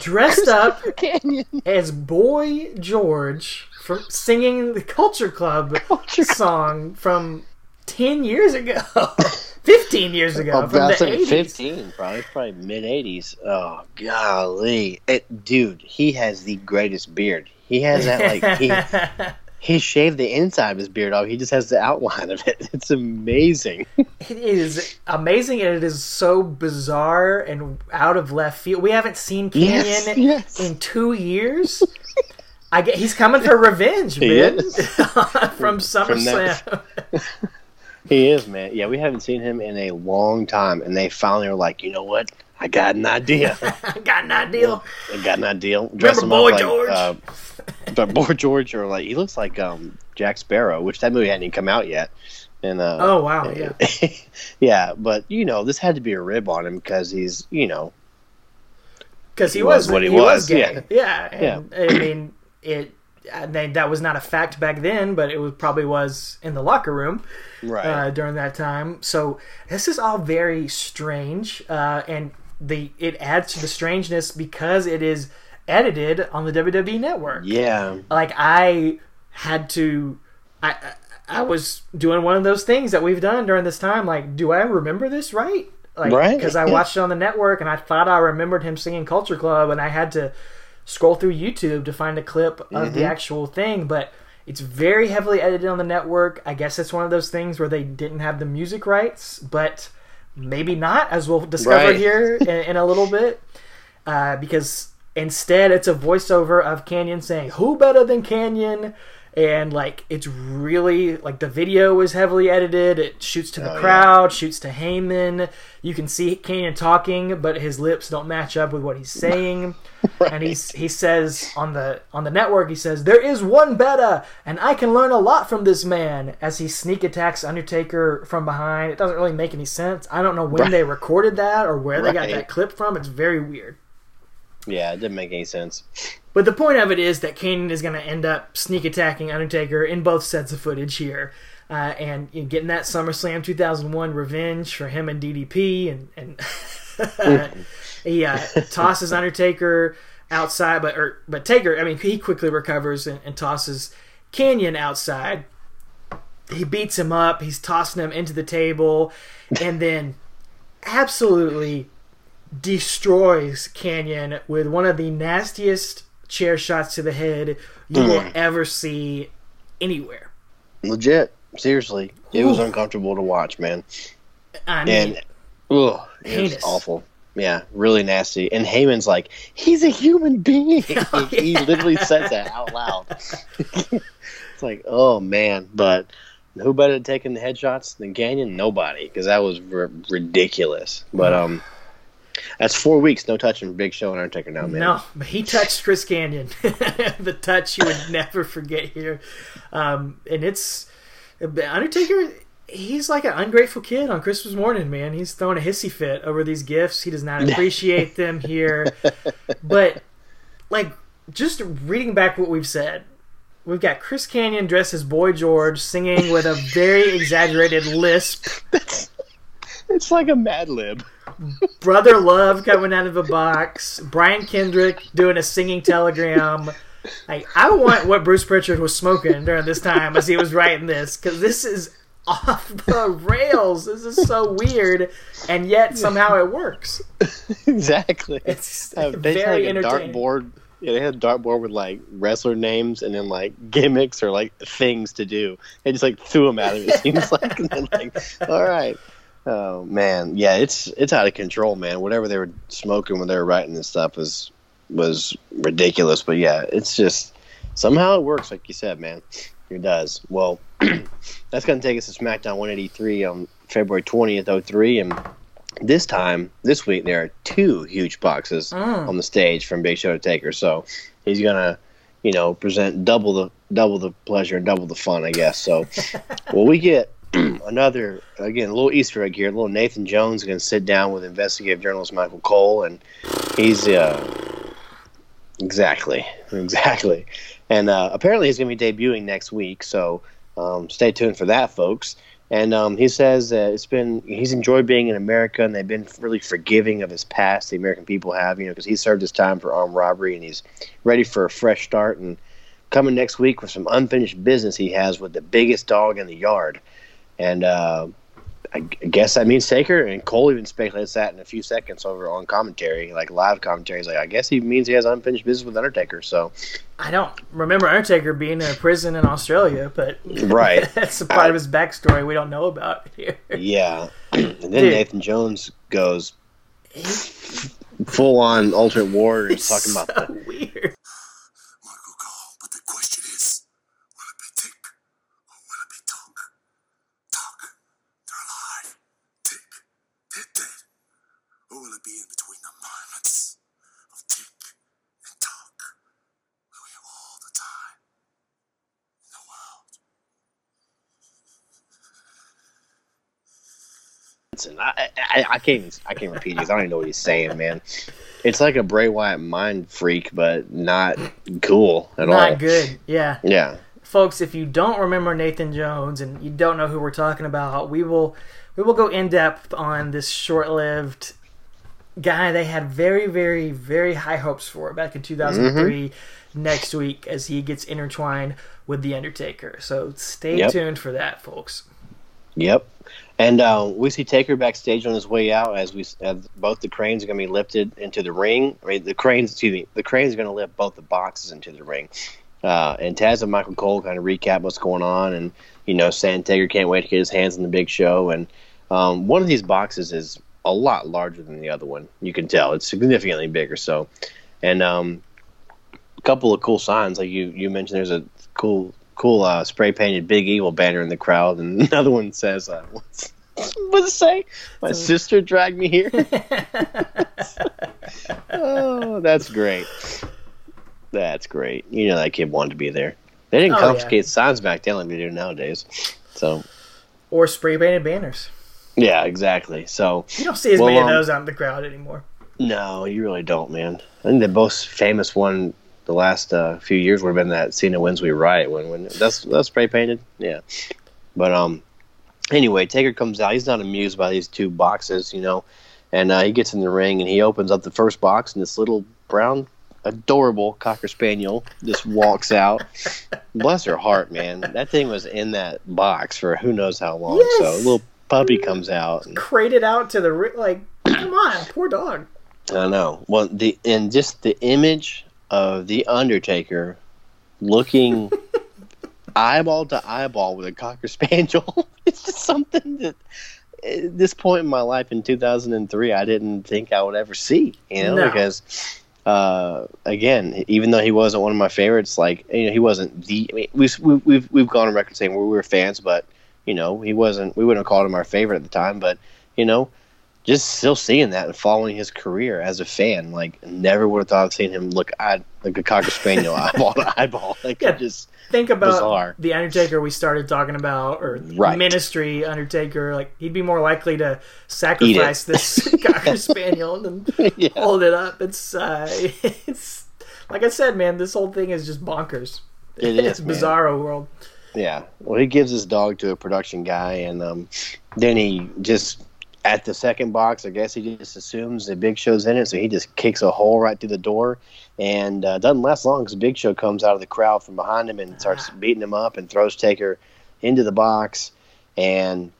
dressed up Kanyon. as Boy George from singing the Culture Club song from 10 years ago. 15 years ago Oh, from the 80s. 15, probably, probably mid 80s. Oh, golly. It, dude, he has the greatest beard. He has that, like, he, he shaved the inside of his beard off. He just has the outline of it. It's amazing. It is amazing and it is so bizarre and out of left field. We haven't seen Kanyon Yes, yes. in two years. I get he's coming for revenge, man. from SummerSlam. that- He is, man. Yeah, we haven't seen him in a long time. And they finally were like, you know what? I got an idea. I got an idea. I got an idea. Dress Remember him Boy up George? like, uh, but Boy George, or like he looks like um, Jack Sparrow, which that movie hadn't even come out yet. And uh, Oh wow, yeah. yeah, but you know, this had to be a rib on him because he's, you know, Because he, He was, was what he he was, was, gay. Yeah, and, Yeah. I mean it. I mean, that was not a fact back then, but it was probably was in the locker room right? uh, during that time. So this is all very strange, uh, and the it adds to the strangeness because it is edited on the WWE network. yeah, Like I had to, I I was doing one of those things that we've done during this time. Like, do I remember this right? Like, Right. Because I watched it on the network and I thought I remembered him singing Culture Club, and I had to scroll through YouTube to find a clip of the actual thing, but. It's very heavily edited on the network. I guess it's one of those things where they didn't have the music rights, but maybe not, as we'll discover Right. here in, in a little bit. Uh, because instead, it's a voiceover of Kanyon saying, Who better than Kanyon? And like, it's really like the video is heavily edited. It shoots to the Oh, yeah. crowd, shoots to Heyman. You can see Kanyon talking, but his lips don't match up with what he's saying. And he's he says on the on the network, he says, There is one better, and I can learn a lot from this man as he sneak attacks Undertaker from behind. It doesn't really make any sense. I don't know when Right. they recorded that or where they got that clip from. It's very weird. Yeah, it didn't make any sense. But the point of it is that Kane is going to end up sneak attacking Undertaker in both sets of footage here. Uh, and you know, getting that SummerSlam 2001 revenge for him and DDP. And, and he uh, tosses Undertaker outside, but or, but Taker, I mean, he quickly recovers and, and tosses Kanyon outside. He beats him up. He's tossing him into the table. And then absolutely destroys Kanyon with one of the nastiest chair shots to the head you will ever see anywhere. Legit, seriously, it was uncomfortable to watch, man. I mean, And ugh, it Heinous. was awful. Yeah, really nasty. And Heyman's like, he's a human being. he, he literally says that out loud. it's like, oh man, but who better at taking the headshots than Kanyon? Nobody, because that was r- ridiculous. But um, that's four weeks no touching Big Show and Undertaker now, man. no, but he touched Chris Kanyon. the touch you would never forget here. Um, and it's Undertaker. He's like an ungrateful kid on Christmas morning, man. He's throwing a hissy fit over these gifts. He does not appreciate them here. But like just reading back what we've said, we've got Chris Kanyon dressed as Boy George singing with a very exaggerated lisp. It's like a Mad Lib. Brother Love coming out of a box. Brian Kendrick doing a singing telegram. Like I want what Bruce Prichard was smoking during this time as he was writing this because this is off the rails. This is so weird, and yet somehow it works. exactly. It's Uh, they very had like a dartboard. Yeah, they had a dartboard with like wrestler names and then like gimmicks or like things to do. They just like threw them at him. It seems like, and then like, all right. Oh man, yeah, it's it's out of control, man. Whatever they were smoking when they were writing this stuff was was ridiculous. But yeah, it's just somehow it works, like you said, man. It does. Well, that's gonna take us to SmackDown 183 on February 20th, 03, and this time, this week, there are two huge boxes Mm. on the stage from Big Show to Taker. So he's gonna you know, present double the double the pleasure and double the fun, I guess. So, well, we get another again a little Easter egg here. Little Nathan Jones going to sit down with investigative journalist Michael Cole, and he's uh, exactly, exactly, and uh, apparently he's going to be debuting next week. So um, stay tuned for that, folks. And um, he says uh, it's been he's enjoyed being in America, and they've been really forgiving of his past. The American people have, you know, because he served his time for armed robbery, and he's ready for a fresh start. And coming next week with some unfinished business he has with the biggest dog in the yard. And uh, I guess that means Taker. And Cole even speculates that in a few seconds over on commentary, like live commentary. He's like, I guess he means he has unfinished business with Undertaker. So I don't remember Undertaker being in a prison in Australia, but right, that's a part I, of his backstory we don't know about here. Yeah, and then Dude, Nathan Jones goes full on Ultimate Warrior, talking so about the weird. I, I, I can't I can't repeat it. I don't even know what he's saying, man. It's like a Bray Wyatt mind freak, but not cool at not all. Not good. Yeah. Yeah. Folks, if you don't remember Nathan Jones and you don't know who we're talking about, we will we will go in depth on this short-lived guy they had very, very, very high hopes for back in 2003 mm-hmm. next week as he gets intertwined with The Undertaker. So stay yep. tuned for that, folks. Yep. And uh, we see Taker backstage on his way out as we as both the cranes are going to be lifted into the ring. I mean, the cranes, excuse me, the cranes are going to lift both the boxes into the ring. Uh, and Taz and Michael Cole kind of recap what's going on, and you know, saying Taker can't wait to get his hands on the big show. And um, one of these boxes is a lot larger than the other one. You can tell it's significantly bigger. So, and um, a couple of cool signs, like you you mentioned, there's a cool cool uh, spray painted Big Evil banner in the crowd, and another one says, uh, what's, "What's it say? My sister dragged me here." oh, that's great. That's great. You know that kid wanted to be there. They didn't oh, confiscate yeah. signs back then like they do nowadays. So, or spray painted banners. Yeah, exactly. So you don't see as well, many of um, those out in the crowd anymore. No, you really don't, man. I think the most famous one the last uh, few years would have been that Cena wins we riot when when that's that's spray painted. Yeah, but um, anyway, Taker comes out. He's not amused by these two boxes, you know, and uh, he gets in the ring and he opens up the first box and this little brown, adorable cocker spaniel just walks out. Bless her heart, man. That thing was in that box for who knows how long. Yes. So a little puppy comes out, and, crated out to the like. Come on, poor dog. I know. Well, the and just the image of the Undertaker looking eyeball to eyeball with a cocker spaniel. it's just something that at this point in my life in 2003 I didn't think I would ever see, you know, no. because uh, again, even though he wasn't one of my favorites, like you know, he wasn't the. I mean, we've we've we've gone on record saying we were fans, but you know, he wasn't. We wouldn't have called him our favorite at the time, but you know, just still seeing that and following his career as a fan. Like, never would have thought of seeing him look like a cocker spaniel eyeball to eyeball. Like, yeah, just think about bizarre. the Undertaker we started talking about, or right. Ministry Undertaker. Like, he'd be more likely to sacrifice this cocker spaniel than yeah. hold it up. It's, uh, it's like I said, man. This whole thing is just bonkers. It is it's bizarro world. Yeah. Well, he gives his dog to a production guy, and um, then he just at the second box, I guess he just assumes the Big Show's in it, so he just kicks a hole right through the door, and uh, doesn't last long because Big Show comes out of the crowd from behind him and starts beating him up and throws Taker into the box and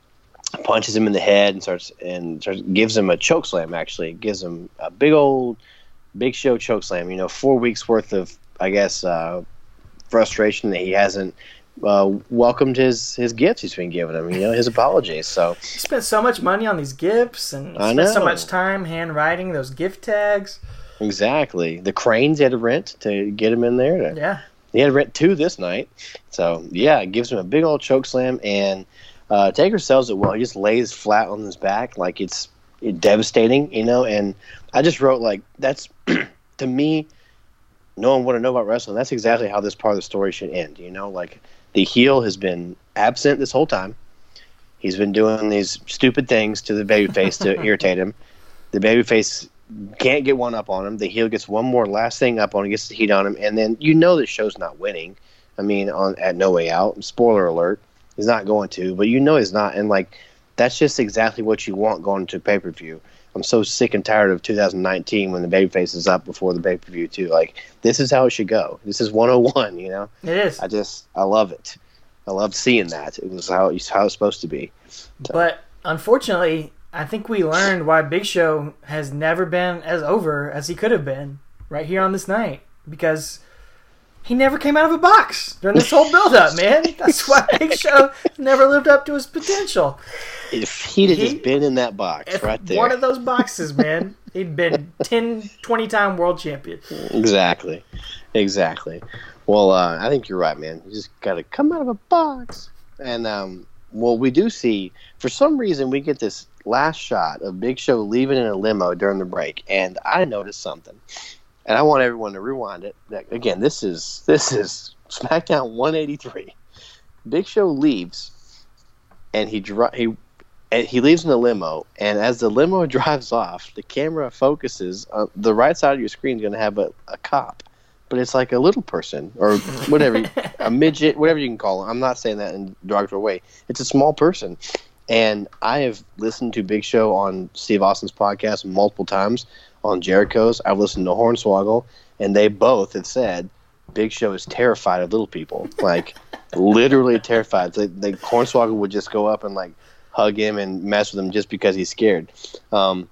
punches him in the head and starts and starts, gives him a choke slam. Actually, gives him a big old Big Show choke slam. You know, four weeks worth of I guess uh, frustration that he hasn't uh, welcomed his his gifts he's been giving him. You know, his apologies. So he spent so much money on these gifts and spent so much time handwriting those gift tags. Exactly. The cranes he had to rent to get him in there. To, yeah. He had to rent two this night. So yeah, it gives him a big old choke slam and uh, Taker sells it well. He just lays flat on his back like it's devastating, you know. And I just wrote like that's to me no one want to know about wrestling. That's exactly how this part of the story should end. You know, like the heel has been absent this whole time. He's been doing these stupid things to the babyface to irritate him. The babyface can't get one up on him. The heel gets one more last thing up on him, gets the heat on him, and then you know the show's not winning. I mean, on at No Way Out, spoiler alert, he's not going to, but you know he's not, and like that's just exactly what you want going to pay per view. I'm so sick and tired of 2019 when the babyface is up before the pay per view too. Like this is how it should go. This is 101. You know, It is. I just I love it. I love seeing that. It was how it's how it's supposed to be. But unfortunately, I think we learned why Big Show has never been as over as he could have been right here on this night because he never came out of a box during this whole build-up, man. That's why Big Show never lived up to his potential. If he'd have He- just been in that box If right there, one of those boxes, man, he'd been 10, 20 time world champion. exactly, exactly. Well, uh, I think you're right, man. You just got to come out of a box. And um, well, we do see for some reason we get this last shot of Big Show leaving in a limo during the break, and I noticed something, and I want everyone to rewind it. Again, this is this is SmackDown 183. Big Show leaves, and he dri- he and he leaves in the limo, and as the limo drives off, the camera focuses on the right side of your screen is going to have a, a cop, but it's like a little person or whatever, a midget, whatever you can call it. I'm not saying that in a derogatory way. It's a small person, and I have listened to Big Show on Steve Austin's podcast multiple times. On Jericho's, I've listened to Hornswoggle, and they both have said Big Show is terrified of little people, like literally terrified. They, they Hornswoggle would just go up and like hug him and mess with him just because he's scared. Um,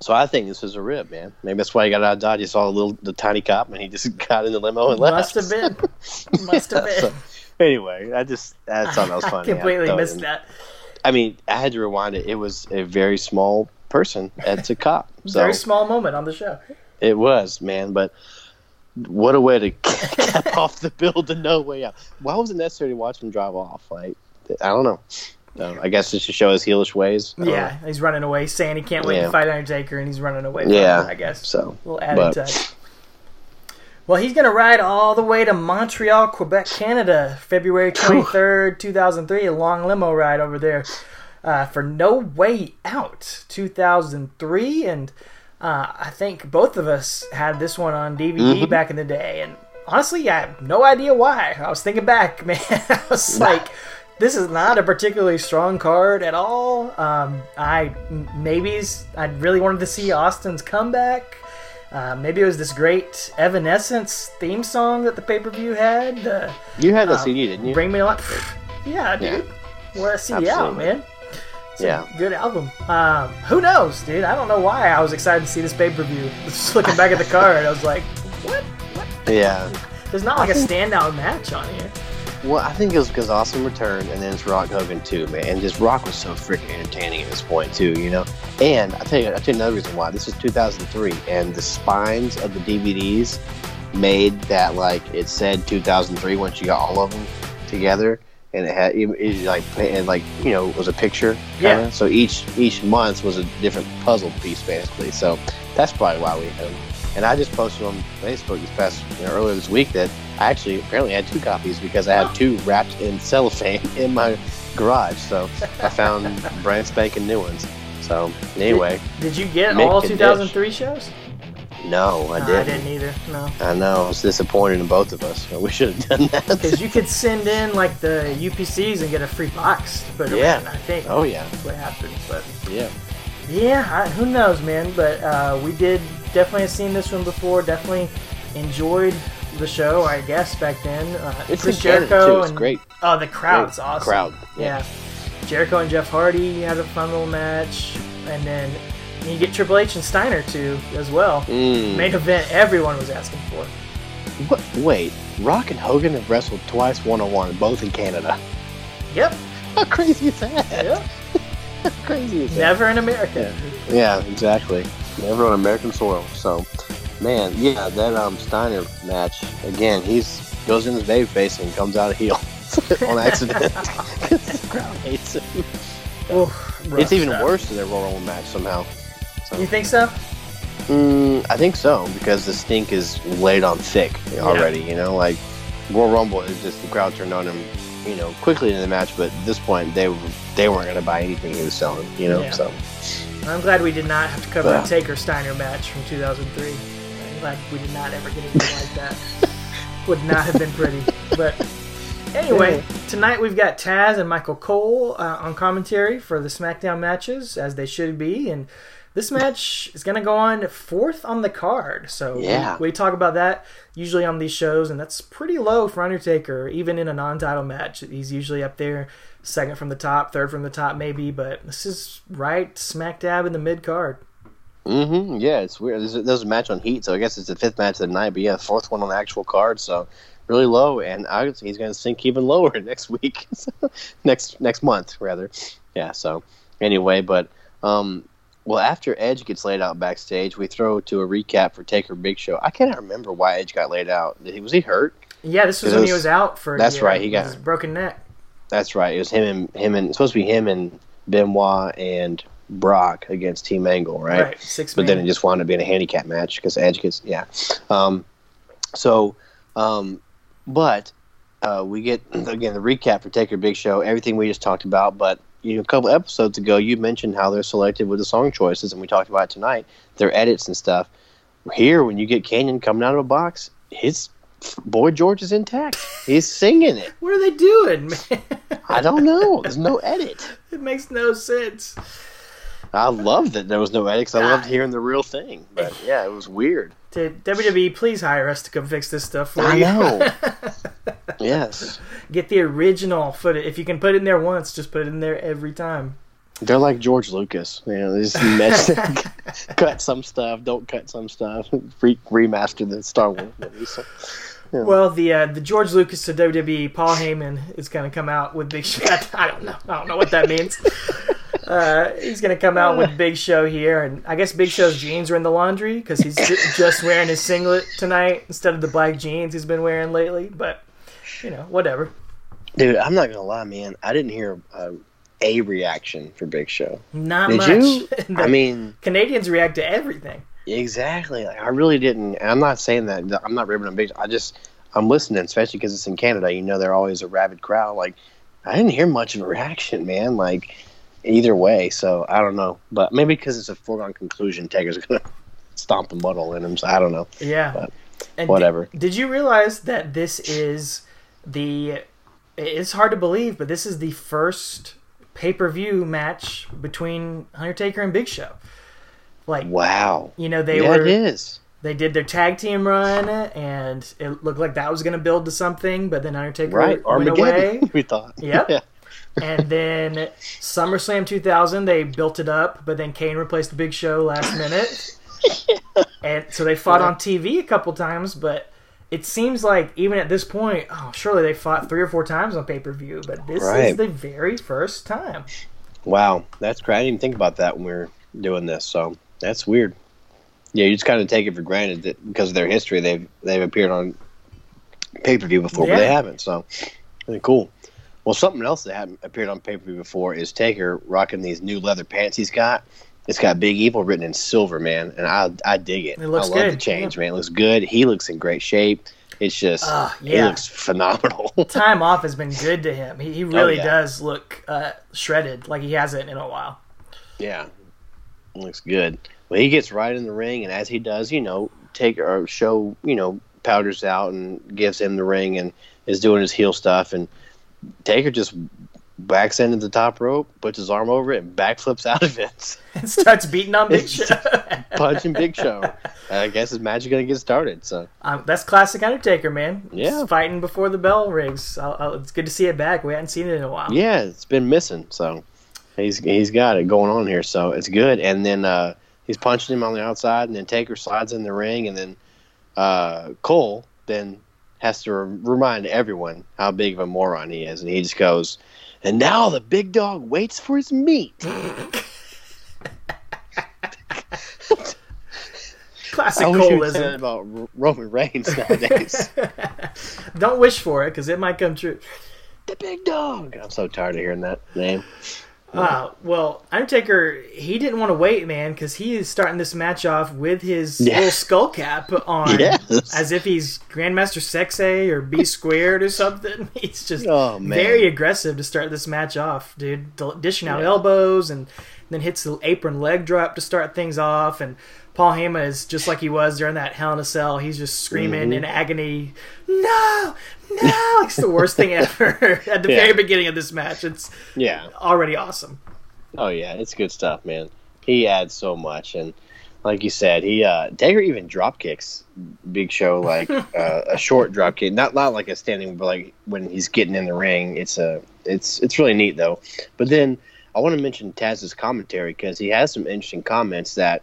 so I think this is a rib, man. Maybe that's why he got out of Dodge. He saw the little the tiny cop, and he just got in the limo and left. Must have been. Must have been. So, anyway, I just I thought that was funny. I completely it missed that. I mean, I had to rewind it. It was a very small person. It's a cop. So Very small moment on the show. it was, man. But what a way to cap off the build to no way out. Why was it necessary to watch him drive off? Like, I don't know. Um, I guess just to show his heelish ways. Yeah, he's running away, saying he can't wait Yeah. to fight Undertaker, and he's running away. From Yeah. him, I guess. So, a little added but touch. Well, he's going to ride all the way to Montreal, Quebec, Canada, February 23rd, 2003. A long limo ride over there uh, for No Way Out 2003. And uh, I think both of us had this one on DVD Mm-hmm. back in the day. And honestly, I have no idea why. I was thinking back, man. I was like, this is not a particularly strong card at all. Um, I maybe I really wanted to see Austin's comeback. Uh, maybe it was this great Evanescence theme song that the pay per view had. Uh, you had that CD, didn't you? Bring me a lot. Yeah, dude. Wore a CD out, man. It's a Yeah. good album. Um, who knows, dude? I don't know why I was excited to see this pay per view. Just looking back at the card, I was like, what? What? Yeah. There's not like a standout match on here. Well, I think it was because Austin returned, and then it's Rock Hogan too, man. And just Rock was so freaking entertaining at this point too, you know. And I tell you, I tell you another reason why. This is 2003, and the spines of the DVDs made that like it said 2003 once you got all of them together, and it had it, it like and like you know it was a picture. Yeah. Kinda. So each each month was a different puzzle piece basically. So that's probably why we had them. And I just posted on Facebook this past you know, earlier this week that I actually apparently had two copies because I had two wrapped in cellophane in my garage. So I found brand spanking new ones. So anyway, Did you get all a 2003 shows? No, I No, didn't. I didn't either. No. I know. I was disappointed in both of us. We should have done that. Because you could send in like the UPCs and get a free box them Yeah. I think. Oh, yeah. That's what happened. But yeah. yeah, I, who knows, man? But uh, we did definitely have seen this one before. Definitely enjoyed the show. I guess back then. Uh, It's Chris Jericho too. It's and great. oh, the crowd's Great awesome. crowd, Yeah. Jericho and Jeff Hardy had a fun little match, and then you get Triple H and Steiner too as well. Mm. Main event everyone was asking for. What? Wait, Rock and Hogan have wrestled twice one on one, both in Canada. Yep. How crazy is that? Yep. How crazy is that? Never in America. Yeah, exactly. Never on American soil. So, man, yeah, that um Steiner match again. He's goes in his baby face and comes out a heel on accident. the crowd hates him. Oof, It's even stuff. worse than their Royal Rumble match somehow. You think so? Mm, I think so because the stink is laid on thick already. You know, like Royal Rumble is just the crowd turned on him, you know, quickly in the match. But at this point, they they weren't going to buy anything he was selling. You know, Yeah. so I'm glad we did not have to cover Yeah. a Taker Steiner match from 2003. I'm glad we did not ever get anything like that. Would not have been pretty. But anyway, tonight we've got Taz and Michael Cole uh, on commentary for the SmackDown matches, as they should be. And this match is going to go on fourth on the card. So Yeah. we, talk about that usually on these shows, and that's pretty low for Undertaker, even in a non title match. He's usually up there, second from the top, third from the top, maybe. But this is right smack dab in the mid card. hmm yeah, it's weird. There's, a- there's a match on Heat, so I guess it's the fifth match of the night. But yeah, fourth one on the actual card, so really low. And I, he's going to sink even lower next week, next next month rather. Yeah. So anyway, but um, well, after Edge gets laid out backstage, we throw to a recap for Taker Big Show. I cannot remember why Edge got laid out. Did he, was he hurt? Yeah, this was when he was- was out for. that's right, he got- his broken neck. That's right. It was him and him and supposed to be him and Benoit and Brock against Team Angle, right? Right, six But then man. it just wound up being a handicap match because Edge gets yeah. Um, so, um, but uh, we get again the recap for Taker Big Show, everything we just talked about. But you know, a couple episodes ago, you mentioned how they're selected with the song choices, and we talked about it tonight. Their edits and stuff. Here, when you get Kanyon coming out of a box, his boy George is intact. He's singing it. What are they doing, man? I don't know. There's no edit. it makes no sense. I love that there was no edit 'cause I ah. loved hearing the real thing. But yeah, it was weird. To WWE, please hire us to come fix this stuff for I you. know. yes. Get the original footage. If you can put it in there once, just put it in there every time. They're like George Lucas. You know, they just mess, cut some stuff, don't cut some stuff, re- remaster the Star Wars movies. So, Well, the uh, the George Lucas to WWE, Paul Heyman is going to come out with Big Show. I don't know. I don't know what that means. Uh, he's going to come out with Big Show here, and I guess Big Show's jeans are in the laundry because he's ju- just wearing his singlet tonight instead of the black jeans he's been wearing lately. But you know, whatever. Dude, I'm not gonna lie, man. I didn't hear uh, a reaction for Big Show. Not Did much. you? I mean, Canadians react to everything. exactly. Like, I really didn't. And I'm not saying that. I'm not ripping on Big. Show. I just I'm listening, especially because it's in Canada. You know, they're always a rabid crowd. Like, I didn't hear much of a reaction, man. Like, either way. So I don't know, but maybe because it's a foregone conclusion, Taker's gonna stomp the muddle in him. So I don't know. Yeah. But And whatever. Did, did you realize that this is the? It's hard to believe, but this is the first pay per view match between Undertaker and Big Show. Like Wow. you know, they yeah, were it is. they did their tag team run, and it looked like that was going to build to something, but then Undertaker Right. went away. Armageddon. we thought. Yep. Yeah. And then SummerSlam 2000, they built it up, but then Kane replaced the Big Show last minute. And so they fought on TV a couple times, but it seems like even at this point, oh, surely they fought three or four times on pay per view, but this is the very first time. Wow, that's great. I didn't even think about that when we were doing this. So that's weird. Yeah, you just kind of take it for granted that because of their history, they've they've appeared on pay per view before, but they haven't. So cool. Well, something else that hadn't appeared on pay per view before is Taker rocking these new leather pants he's got. It's got Big Evil written in silver, man, and I I dig it. It looks I love the good, change, yeah. man. It looks good. He looks in great shape. It's just he yeah. looks phenomenal. Time off has been good to him. He, he really yeah. does look uh, shredded, like he hasn't in a while. Yeah, looks good. Well, he gets right in the ring, and as he does, you know, take or show, you know, powders out and gives him the ring and is doing his heel stuff, and Taker just backs into the top rope, puts his arm over it, and backflips out of it, And starts beating on Big Show. punching Big Show. I guess his match is gonna get started. So Um, that's classic Undertaker, man. Yeah. Just fighting before the bell rings. I'll, I'll, it's good to see it back. We hadn't seen it in a while. yeah, it's been missing. So he's he's got it going on here. So it's good. And then uh, he's punching him on the outside, and then Taker slides in the ring, and then uh, Cole then has to re- remind everyone how big of a moron he is, and he just goes, "And now the big dog waits for his meat." Classic I wish you would say Coleism. that about R- Roman Reigns nowadays. Don't wish for it because it might come true. the big dog. I'm so tired of hearing that name. Uh, well, Undertaker, he didn't want to wait, man, because he is starting this match off with his Yeah. little skull cap on, Yes. as if he's Grandmaster Sexay or B squared or something. He's just Oh, very aggressive to start this match off, dude. Dishing out Yeah. elbows and then hits the apron leg drop to start things off. And Paul Heyman is just like he was during that Hell in a Cell. He's just screaming Mm-hmm. in agony, "No, no!" It's the worst thing ever. At the Yeah. very beginning of this match, it's Yeah. already awesome. Oh yeah, it's good stuff, man. He adds so much, and like you said, he uh Taker even drop kicks Big Show like uh, a short drop kick, not not like a standing, but like when he's getting in the ring. It's a it's it's really neat though. But then I want to mention Taz's commentary because he has some interesting comments that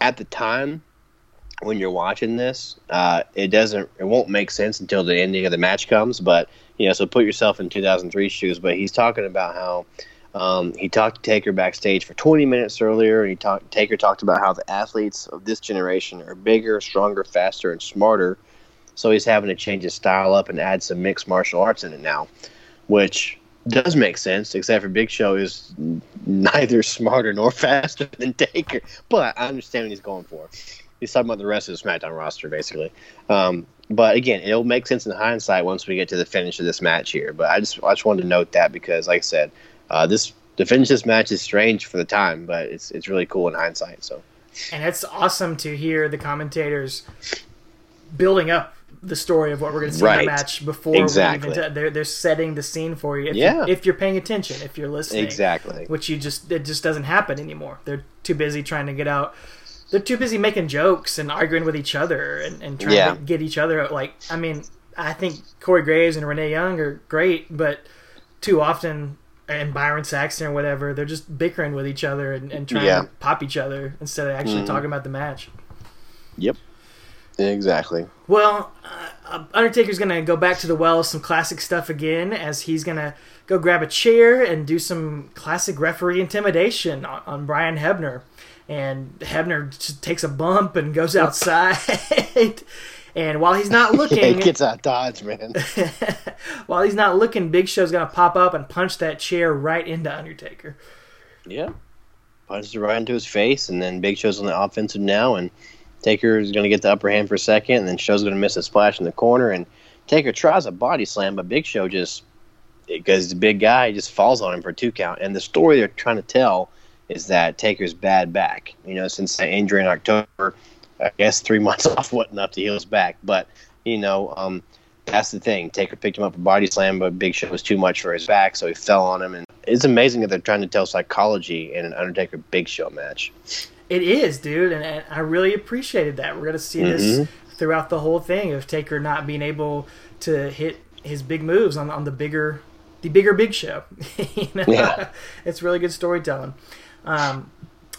at the time when you're watching this, uh, it doesn't it won't make sense until the ending of the match comes. But you know, so put yourself in 2003 shoes. But he's talking about how um, he talked to Taker backstage for 20 minutes earlier, and he talked. Taker talked about how the athletes of this generation are bigger, stronger, faster, and smarter. So he's having to change his style up and add some mixed martial arts in it now, which does make sense. Except for Big Show is neither smarter nor faster than Taker, but I understand what he's going for. He's talking about the rest of the SmackDown roster, basically. Um, but again, it'll make sense in hindsight once we get to the finish of this match here. But I just I just wanted to note that because, like I said, uh, this to finish this match is strange for the time, but it's it's really cool in hindsight. So And it's awesome to hear the commentators building up the story of what we're going to see in the match before Exactly. even t- they're they're setting the scene for you. If Yeah. you, if you're paying attention, if you're listening, exactly, which you just it just doesn't happen anymore. They're too busy trying to get out. They're too busy making jokes and arguing with each other and, and trying Yeah. to get each other like. I mean, I think Corey Graves and Renee Young are great, but too often and Byron Saxton or whatever, they're just bickering with each other and, and trying Yeah. Mm-hmm. to pop each other instead of actually talking about the match. yep, exactly. Well, uh, Undertaker's gonna go back to the well, some classic stuff again, as he's gonna go grab a chair and do some classic referee intimidation on, on Brian Hebner. And Hebner just takes a bump and goes outside. and while he's not He looking, gets out dodge, man. while he's not looking, Big Show's gonna pop up and punch that chair right into Undertaker. yeah, punches it right into his face, and then Big Show's on the offensive now, and Taker is going to get the upper hand for a second, and then Show's going to miss a splash in the corner, and Taker tries a body slam, but Big Show just because a big guy, just falls on him for a two count. And the story they're trying to tell is that Taker's bad back. You know, since that injury in October, I guess three months off wasn't enough to heal his back. But you know, um, that's the thing. Taker picked him up a body slam, but Big Show was too much for his back, so he fell on him. And it's amazing that they're trying to tell psychology in an Undertaker Big Show match. It is, dude, and, and I really appreciated that. We're gonna see this throughout the whole thing of Taker not being able to hit his big moves on on the bigger, the bigger Big Show. you know? Yeah. it's really good storytelling. Um,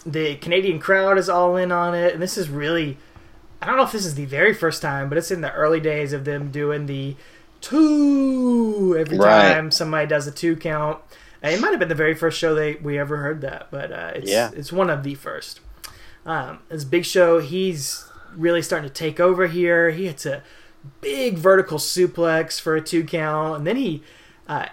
the Canadian crowd is all in on it, and this is really. I don't know if this is the very first time, but it's in the early days of them doing the two every Right. time somebody does a two count. It might have been the very first show they we ever heard that, but uh, it's Yeah. it's one of the first. Um, this Big Show, he's really starting to take over here. He hits a big vertical suplex for a two count, and then he uh,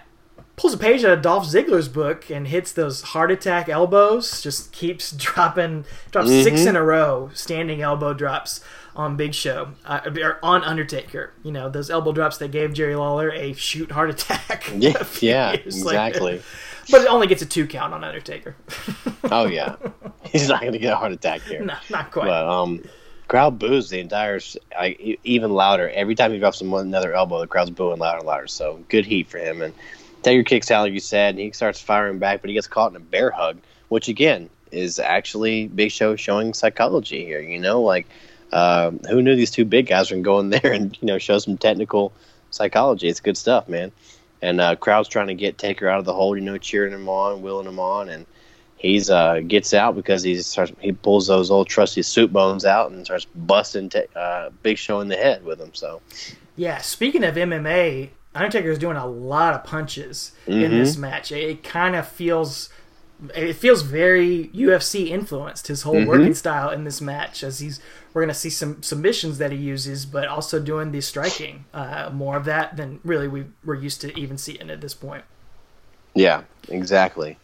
pulls a page out of Dolph Ziggler's book and hits those heart attack elbows. Just keeps dropping, drops six in a row, standing elbow drops on Big Show uh, or on Undertaker. You know those elbow drops that gave Jerry Lawler a shoot heart attack. Yeah, yeah, years later. But it only gets a two count on Undertaker. Oh yeah, he's not going to get a heart attack here. no, not quite. But um, crowd boos the entire, like, even louder every time he drops him another elbow. The crowd's booing louder and louder. So good heat for him. And Taker kicks out, like you said, and he starts firing back, but he gets caught in a bear hug, which again is actually Big Show showing psychology here. You know, like um, who knew these two big guys were going to go in there and you know show some technical psychology. It's good stuff, man. And uh, crowd's trying to get Taker out of the hole, you know, cheering him on, willing him on, and he's uh, gets out because he starts he pulls those old trusty soup bones out and starts busting ta uh, Big Show in the head with him. So Yeah, speaking of MMA, Undertaker is doing a lot of punches in Mm-hmm. this match. It, it kind of feels it feels very UFC influenced his whole Mm-hmm. working style in this match as he's we're going to see some submissions that he uses but also doing the striking uh, more of that than really we we're used to even seeing at this point. yeah, exactly.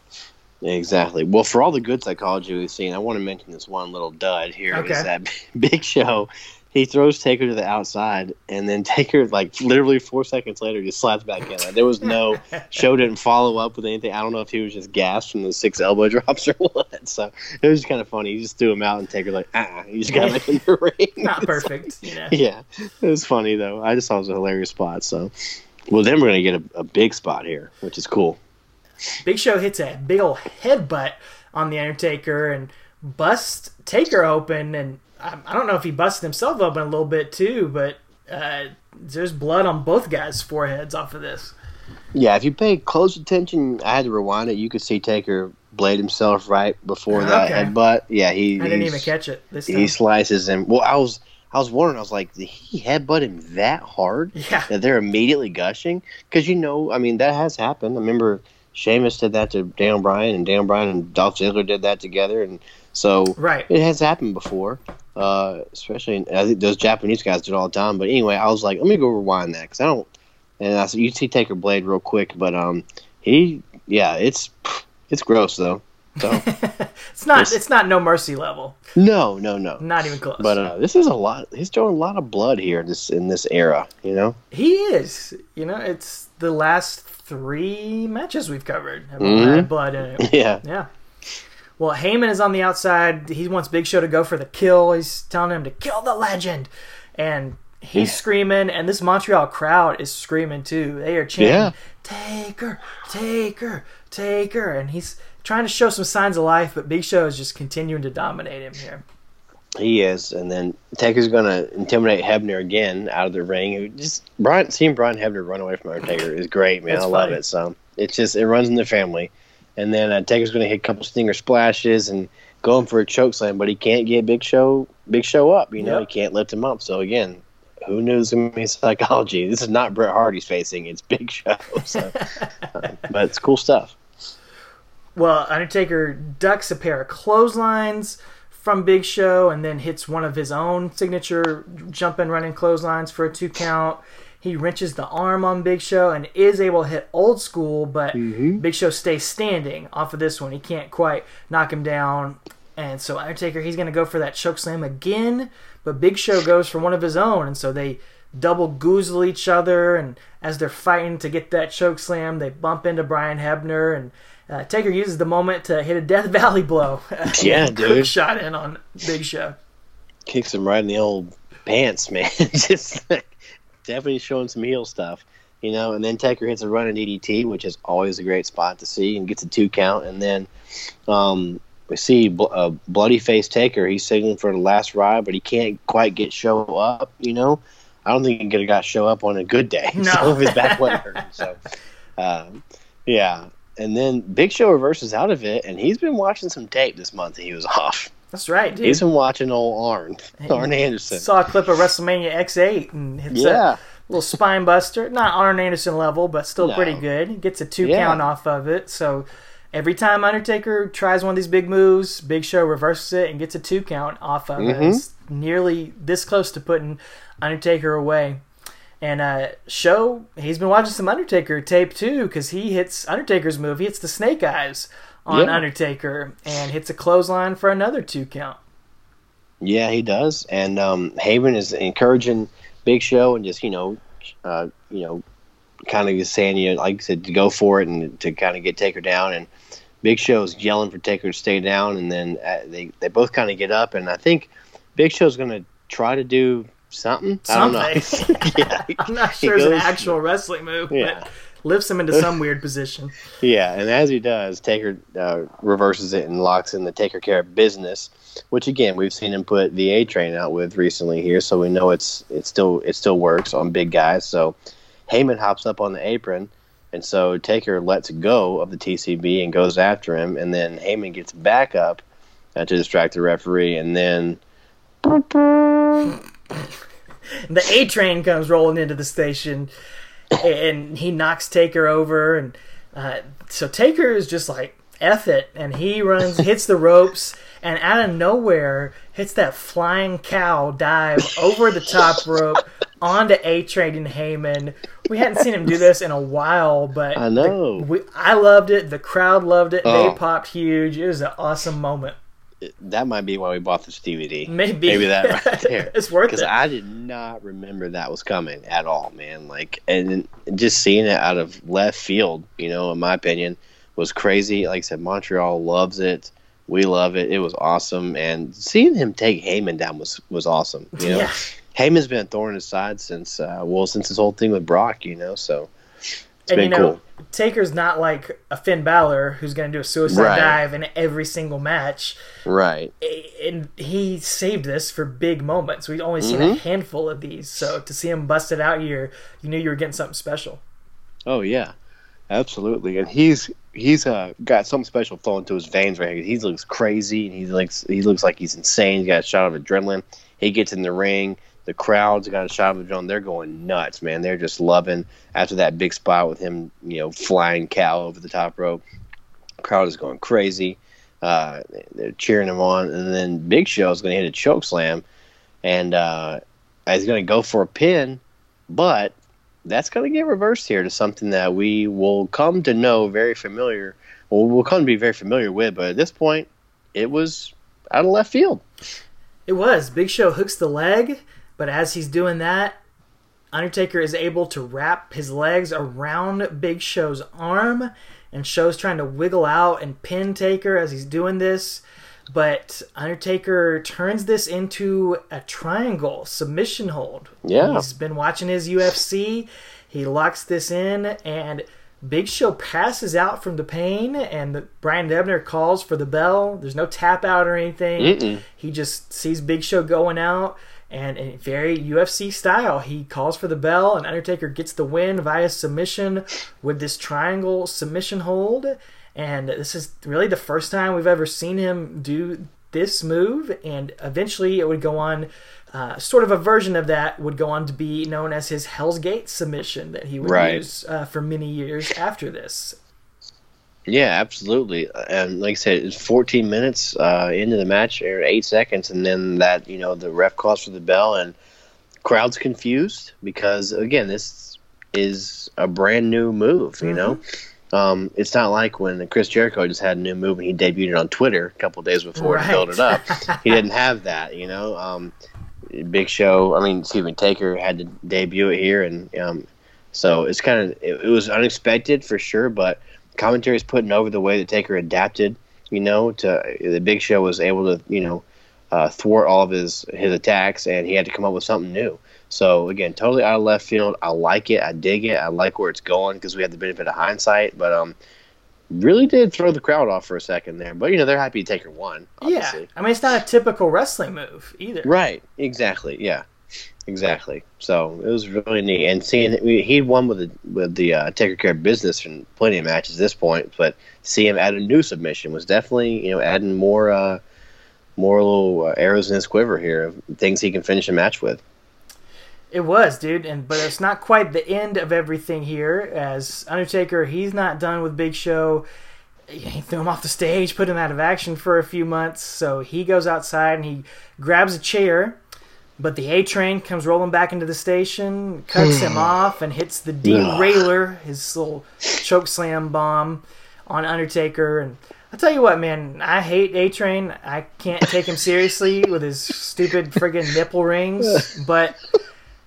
Exactly. Well, for all the good psychology we've seen, I want to mention this one little dud here. Okay. Is that Big Show? He throws Taker to the outside, and then Taker, like literally four seconds later, just slides back in. Like, there was no show didn't follow up with anything. I don't know if he was just gassed from the six elbow drops or what. So it was kind of funny. He just threw him out, and Taker like, ah, he just got back in the ring. Not It's perfect. Like- yeah, it was funny though. I just thought it was a hilarious spot. So, well, then we're gonna get a, a big spot here, which is cool. Big Show hits a big old headbutt on the Undertaker and busts Taker open, and I, I don't know if he busted himself open a little bit too, but uh, there's blood on both guys' foreheads off of this. Yeah, if you pay close attention, I had to rewind it. You could see Taker blade himself right before that Okay. headbutt. Yeah, he I didn't even catch it this time. He slices him. Well, I was I was wondering. I was like, did he headbutt him that hard Yeah. that they're immediately gushing? Because you know, I mean, that has happened. I remember Sheamus did that to Dan Bryan, and Dan Bryan and Dolph Ziggler did that together, and so Right. it has happened before. Uh, especially, in, I think those Japanese guys do it all the time. But anyway, I was like, let me go rewind that because I don't. And I said, you see Taker Blade real quick, but um, he, yeah, it's it's gross though. So It's not. This- It's not no mercy level. no, no, no. Not even close. But uh, this is a lot. He's throwing a lot of blood here in this in this era. You know. he is. You know, it's the last three matches we've covered have Mhm. blood in it. Yeah. Yeah. Well, Heyman is on the outside. He wants Big Show to go for the kill. He's telling him to kill the legend. And he's Yeah. screaming, and this Montreal crowd is screaming too. They are chanting, Yeah. Taker, Taker, Taker. And he's trying to show some signs of life, but Big Show is just continuing to dominate him here. He is, and then Taker's going to intimidate Hebner again out of the ring. Just Brian, seeing Brian Hebner run away from Undertaker is great, man. I love it. So it's just it runs in the family. And then uh, Taker's going to hit a couple stinger splashes and going for a choke slam, but he can't get Big Show Big Show up. You know, Yep. he can't lift him up. So again, who knows be psychology? This is not Bret Hardy's facing; it's Big Show. So, uh, but it's cool stuff. Well, Undertaker ducks a pair of clotheslines from Big Show and then hits one of his own signature jumping running clotheslines for a two count. He wrenches the arm on Big Show and is able to hit old school, but Big Show stays standing off of this one. He can't quite knock him down. And so Undertaker, he's going to go for that choke slam again, but Big Show goes for one of his own. And so they double goozle each other. And as they're fighting to get that choke slam, they bump into Brian Hebner. And uh, Taker uses the moment to hit a Death Valley blow. Yeah, dude. shot in on Big Show. kicks him right in the old pants, man. Just definitely showing some heel stuff, you know. And then Taker hits a running DDT, which is always a great spot to see, and gets a two count. And then um, we see bl- uh, bloody face Taker. He's signaling for the last ride, but he can't quite get show up. You know, I don't think he could have got show up on a good day. No. so his back wasn't hurting. So, um, yeah. And then Big Show reverses out of it, and he's been watching some tape this month. That he was off. That's right, dude. He's been watching old Arn, Arn Anderson. Saw a clip of WrestleMania X8 and hits Yeah. that little spine buster. Not Arn Anderson level, but still No. pretty good. He gets a two Yeah. count off of it. So every time Undertaker tries one of these big moves, Big Show reverses it and gets a two count off of it. Mhm. It's nearly this close to putting Undertaker away. And uh, Show, he's been watching some Undertaker tape too because he hits Undertaker's move. He hits the snake eyes on Yeah. Undertaker and hits a clothesline for another two count. Yeah, he does. And um, Heyman is encouraging Big Show and just you know, uh, you know, kind of just saying you know, like I said, to go for it and to kind of get Taker down. And Big Show is yelling for Taker to stay down, and then uh, they they both kind of get up, and I think Big Show's going to try to do something. I don't know. Yeah, I'm not sure it's an actual wrestling move, Yeah. but lifts him into some weird position. Yeah, and as he does, Taker uh, reverses it and locks in the Taker care of business, which again we've seen him put the A train out with recently here, so we know it's it still it still works on big guys. So Heyman hops up on the apron, and so Taker lets go of the TCB and goes after him, and then Heyman gets back up uh, to distract the referee, and then The A train comes rolling into the station, and he knocks Taker over, and uh, so Taker is just like F it, and he runs, hits the ropes, and out of nowhere hits that flying cow dive over the top rope onto A Train and Heyman. We hadn't seen him do this in a while, but I know. the- we, I loved it. The crowd loved it. Oh. They popped huge. It was an awesome moment. That might be why we bought this DVD. Maybe. Maybe that right there. It's worth Because. I did not remember that was coming at all, man. Like, and just seeing it out of left field, you know, in my opinion, was crazy. Like I said, Montreal loves it. We love it. It was awesome, and seeing him take Heyman down was was awesome. You know, Yeah. Heyman's been a thorn in his side since uh, well since his whole thing with Brock. You know, so it's and been you know, cool. Taker's not like a Finn Balor who's going to do a suicide Right. dive in every single match. Right. and he saved this for big moments. We've only seen a Mm-hmm. handful of these, so to see him busted out here, you knew you were getting something special. Oh yeah, absolutely. And he's he's uh, got something special flowing through his veins right here. He looks crazy and he looks he looks like he's insane. He's got a shot of adrenaline. He gets in the ring. The crowd's got a shot of adrenaline. They're going nuts, man. They're just loving after that big spot with him, you know, flying cow over the top rope. Crowd is going crazy. Uh, they're cheering him on, and then Big Show is going to hit a choke slam, and uh, he's going to go for a pin, but that's going to get reversed here to something that we will come to know very familiar, well, we'll come to be very familiar with. But at this point, it was out of left field. It was Big Show hooks the leg, but as he's doing that, Undertaker is able to wrap his legs around Big Show's arm, and Show's trying to wiggle out and pin Taker as he's doing this. But Undertaker turns this into a triangle submission hold. Yeah. He's been watching his UFC. He locks this in, and Big Show passes out from the pain, and the, Brian Hebner calls for the bell. There's no tap out or anything. Mm-mm. He just sees Big Show going out, and in very UFC style, he calls for the bell, and Undertaker gets the win via submission with this triangle submission hold. And this is really the first time we've ever seen him do this move, and eventually it would go on. Uh, sort of a version of that would go on to be known as his Hell's Gate submission that he would Right. use uh, for many years after this. Yeah, absolutely. And like I said, it's 14 minutes uh, into the match, or eight seconds, and then that you know the ref calls for the bell, and crowd's confused because again, this is a brand new move. You know, um, it's not like when Chris Jericho just had a new move and he debuted it on Twitter a couple days before to build it up. he didn't have that. You know, um, Big Show. I mean, excuse me, Taker had to debut it here, and um, so it's kind of it, it was unexpected for sure, but commentary is putting over the way that Taker adapted. You know, to the Big Show was able to you know uh, thwart all of his his attacks, and he had to come up with something new. So again, totally out of left field. I like it. I dig it. I like where it's going because we have the benefit of hindsight. But um, really did throw the crowd off for a second there. But you know they're happy Taker won. Obviously. Yeah, I mean it's not a typical wrestling move either. Right. Exactly. Yeah. Exactly. So it was really neat, and seeing he won with the with the uh, Taker Care business in plenty of matches at this point, but see him add a new submission was definitely you know adding more uh, more little uh, arrows in his quiver here of things he can finish a match with. It was, dude, and but it's not quite the end of everything here. As Undertaker, he's not done with Big Show. He threw him off the stage, put him out of action for a few months. So he goes outside and he grabs a chair, but the A train comes rolling back into the station, cuts him hmm. off, and hits the derailer, his little choke slam bomb on Undertaker. And I tell you what, man, I hate A Train. I can't take him seriously with his stupid friggin' nipple rings, but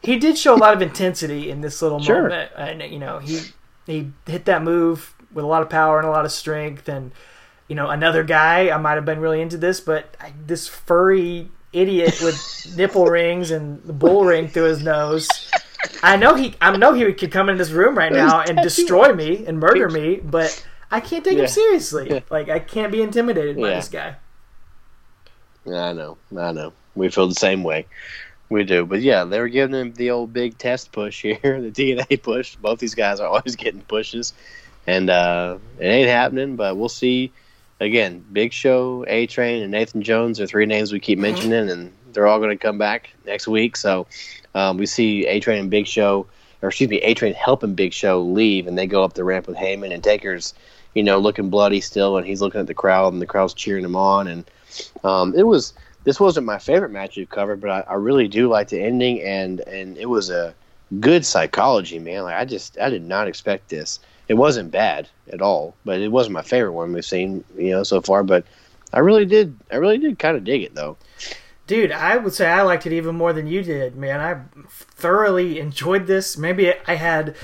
he did show a lot of intensity in this little Sure. moment, and you know he he hit that move with a lot of power and a lot of strength, and you know another guy I might have been really into this, but I, this furry idiot with nipple rings and the bull ring through his nose. I know he I know he could come in this room right now and destroy me and murder me, but I can't take Yeah. him seriously. Like I can't be intimidated by this guy. I know, I know. We feel the same way. We do, but yeah, they were giving him the old big test push here, the DNA push. Both these guys are always getting pushes, and uh, it ain't happening. But we'll see. Again, Big Show, A Train, and Nathan Jones are three names we keep mentioning, and they're all going to come back next week. So um, we see A Train and Big Show, or excuse me, A Train helping Big Show leave, and they go up the ramp with Heyman and Taker's, you know, looking bloody still, and he's looking at the crowd, and the crowd's cheering him on, and um, it was this wasn't my favorite match we've covered, but I, I really do like the ending, and and it was a good psychology, man. Like I just I did not expect this. It wasn't bad at all, but it wasn't my favorite one we've seen, you know, so far. But I really did, I really did kind of dig it though. Dude, I would say I liked it even more than you did, man. I thoroughly enjoyed this. Maybe I had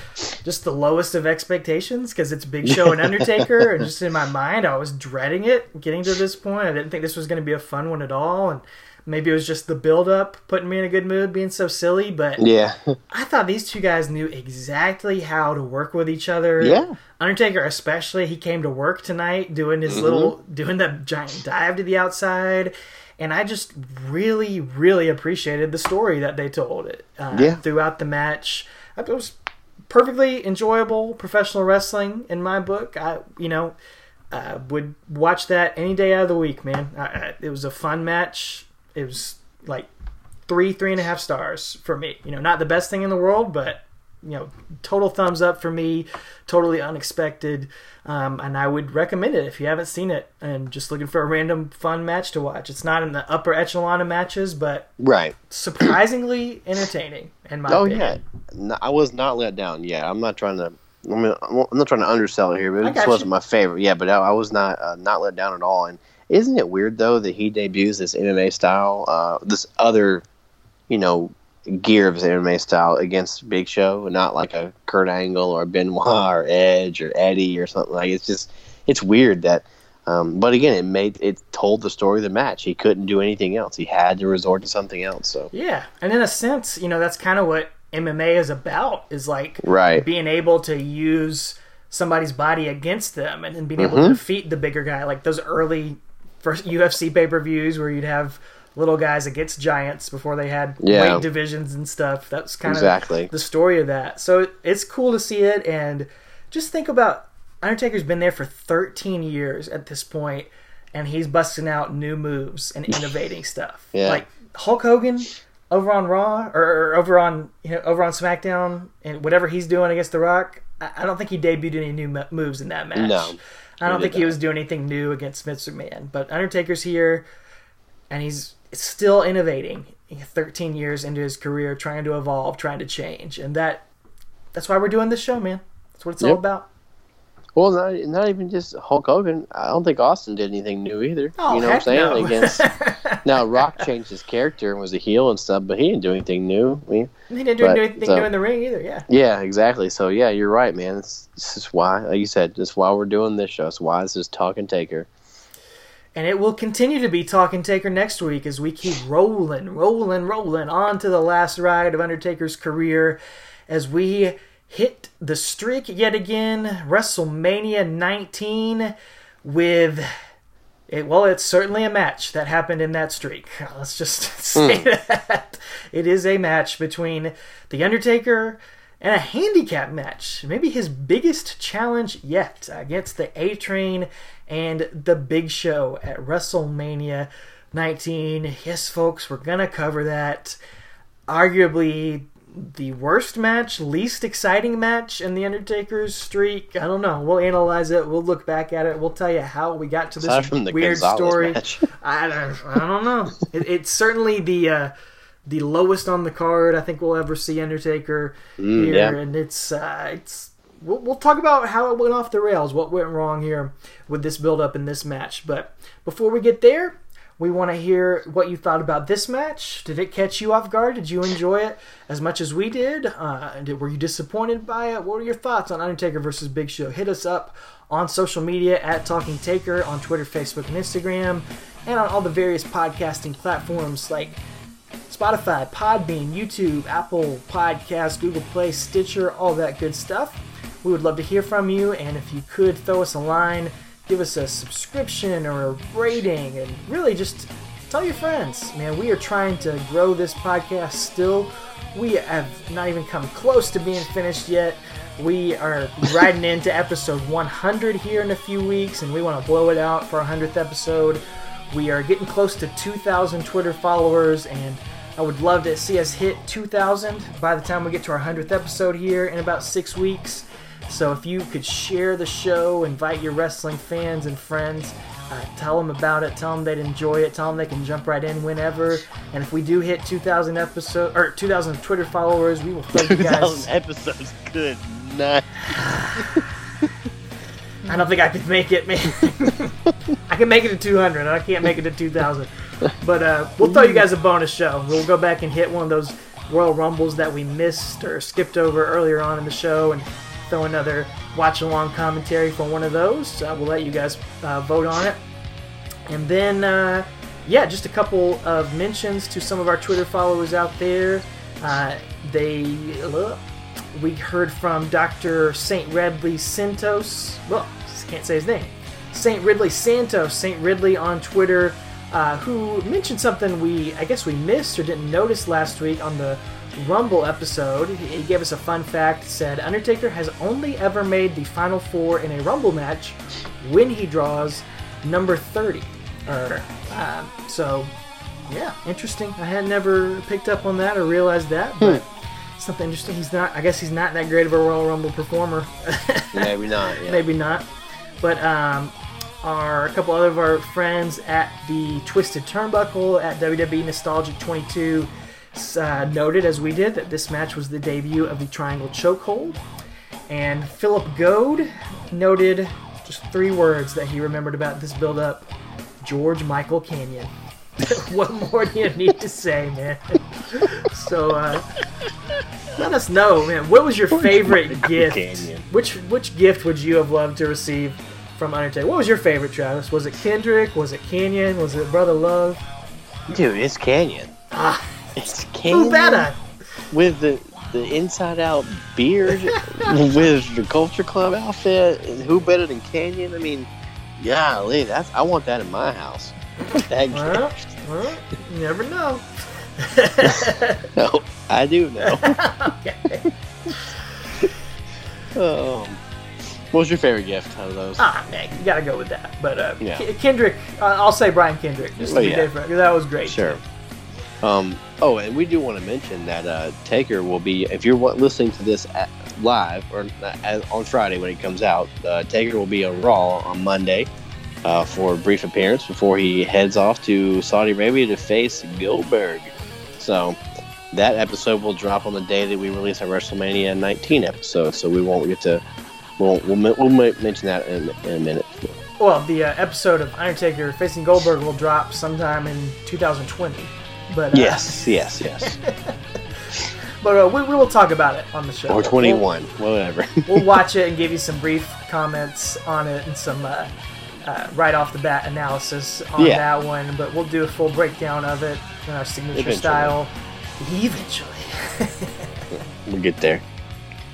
just the lowest of expectations because it's Big Show and Undertaker, and just in my mind, I was dreading it getting to this point. I didn't think this was going to be a fun one at all, and maybe it was just the build up putting me in a good mood, being so silly. But Yeah, I thought these two guys knew exactly how to work with each other. Yeah. Undertaker especially, he came to work tonight doing his little doing that giant dive to the outside. And I just really, really appreciated the story that they told uh, Yeah. throughout the match. It was perfectly enjoyable professional wrestling in my book. I, you know, uh, would watch that any day out of the week, man. I, I, it was a fun match. It was like three, three and a half stars for me. You know, not the best thing in the world, but you know, total thumbs up for me. Totally unexpected, um, and I would recommend it if you haven't seen it and just looking for a random fun match to watch. It's not in the upper echelon of matches, but right. surprisingly entertaining. In my Oh opinion. yeah, no, I was not let down. Yeah, I'm not trying to. I mean, I'm not trying to undersell it here, but it just wasn't you. my favorite. Yeah, but I, I was not uh, not let down at all. And isn't it weird though that he debuts this MMA style, uh, this other, you know, gear of his MMA style against Big Show, not like a Kurt Angle or Benoit or Edge or Eddie or something like. It's just it's weird that. Um, but again, it made it told the story of the match. He couldn't do anything else. He had to resort to something else. So Yeah, and in a sense, you know, that's kind of what MMA is about. Is like right, being able to use somebody's body against them and then being able Mm-hmm. to defeat the bigger guy. Like those early first UFC pay per views where you'd have little guys against giants before they had Yeah. weight divisions and stuff. That's kind Exactly. of the story of that. So it's cool to see it and just think about Undertaker's been there for 13 years at this point and he's busting out new moves and innovating stuff. Yeah. Like Hulk Hogan over on Raw or, or over on you know over on SmackDown and whatever he's doing against The Rock, I, I don't think he debuted any new moves in that match. No, I don't think did he was doing anything new against Vince McMahon. But Undertaker's here, and he's still innovating. 13 years into his career, trying to evolve, trying to change, and that that's why we're doing this show, man. That's what it's all about. Well, not, not even just Hulk Hogan. I don't think Austin did anything new either. Oh, you know what I'm saying? no. Against now, Rock changed his character and was a heel and stuff, but he didn't do anything new. I mean, he didn't do But, anything so- new in the ring either. Yeah. yeah, exactly. So yeah, you're right, man. This, this is why, like you said, this is why we're doing this show. It's why this is Talking Taker. And it will continue to be Talking Taker next week as we keep rolling, rolling, rolling on to the last ride of Undertaker's career as we hit the streak yet again, WrestleMania 19, with. It, well, it's certainly a match that happened in that streak. Let's just say hmm. that. It is a match between The Undertaker and a handicap match. Maybe his biggest challenge yet against the A Train and the Big Show at WrestleMania 19. Yes, folks, we're going to cover that. Arguably the worst match, least exciting match in The Undertaker's streak. I don't know. We'll analyze it. We'll look back at it. We'll tell you how we got to this Aside from the weird Gonzalez story. match. I don't, I don't know. It, it's certainly the uh, the lowest on the card I think we'll ever see Undertaker here, Mm, yeah. and it's uh, it's. We'll, we'll talk about how it went off the rails, what went wrong here with this build up in this match. But before we get there, we want to hear what you thought about this match. Did it catch you off guard? Did you enjoy it as much as we did? Uh, did were you disappointed by it? What were your thoughts on Undertaker versus Big Show? Hit us up on social media at Talking Taker on Twitter, Facebook, and Instagram, and on all the various podcasting platforms like Spotify, Podbean, YouTube, Apple Podcasts, Google Play, Stitcher, all that good stuff. We would love to hear from you, and if you could throw us a line, give us a subscription or a rating, and really just tell your friends. Man, we are trying to grow this podcast still. We have not even come close to being finished yet. We are riding into episode 100 here in a few weeks, and we want to blow it out for our 100th episode. We are getting close to 2,000 Twitter followers, and I would love to see us hit 2,000 by the time we get to our 100th episode here in about six weeks. So if you could share the show, invite your wrestling fans and friends, Uh, tell them about it. Tell them they'd enjoy it. Tell them they can jump right in whenever. And if we do hit 2,000 episode or 2,000 Twitter followers, we will throw you guys. 2,000 episodes. Good night. I don't think I could make it, man. I can make it to 200. I can't make it to 2,000. But uh, we'll throw you guys a bonus show. We'll go back and hit one of those Royal Rumbles that we missed or skipped over earlier on in the show and throw another watch along commentary for one of those. Uh, we'll let you guys uh, vote on it. And then, uh, yeah, just a couple of mentions to some of our Twitter followers out there. Uh, they, we heard from Dr. St. Ridley Santos. Well, can't say his name. St. Ridley Santos, St. Ridley on Twitter, uh, who mentioned something we, I guess we missed or didn't notice last week on the Rumble episode. He he gave us a fun fact. Said Undertaker has only ever made the final four in a Rumble match when he draws number 30. Or, um, so, yeah, interesting. I had never picked up on that or realized that, but something interesting. He's not. I guess he's not that great of a Royal Rumble performer. Maybe not. Yeah. Maybe not. But um, our a couple other of our friends at the Twisted Turnbuckle at WWE Nostalgic 22 uh, noted, as we did, that this match was the debut of the Triangle Chokehold. And Philip Goad noted just three words that he remembered about this build-up: George Michael Kanyon. what more do you need to say, man? so uh, let us know, man. What was your favorite Michael gift? Kanyon. Which which gift would you have loved to receive from Undertaker? What was your favorite, Travis? Was it Kendrick? Was it Kanyon? Was it Brother Love? Dude, it's Kanyon. Ah, It's who better? with the the inside out beard with the culture club outfit and who better than Kanyon i mean golly that's i want that in my house that Well, well, you never know. no i do know okay. um, what was your favorite gift out of those Ah, man, you gotta go with that. But uh, Yeah. K- Kendrick, uh, I'll say Brian Kendrick, just to Oh, be yeah. different, that was great. sure um, oh and we do want to mention that uh, taker will be if you're listening to this at, live or uh, on friday when it comes out uh, taker will be on raw on monday uh, for a brief appearance before he heads off to Saudi Arabia to face Goldberg. So that episode will drop on the day that we release our WrestleMania 19 episode. So we won't get to we'll we'll, we'll mention that in, in a minute. Well, the uh, episode of Undertaker facing Goldberg will drop sometime in 2020. But uh, Yes, yes, yes. but uh, we, we will talk about it on the show. or 21, whatever. We'll, we'll watch it and give you some brief comments on it and some uh, uh, right off the bat analysis on Yeah. that one. But we'll do a full breakdown of it in our signature Eventually. style eventually. we'll get there.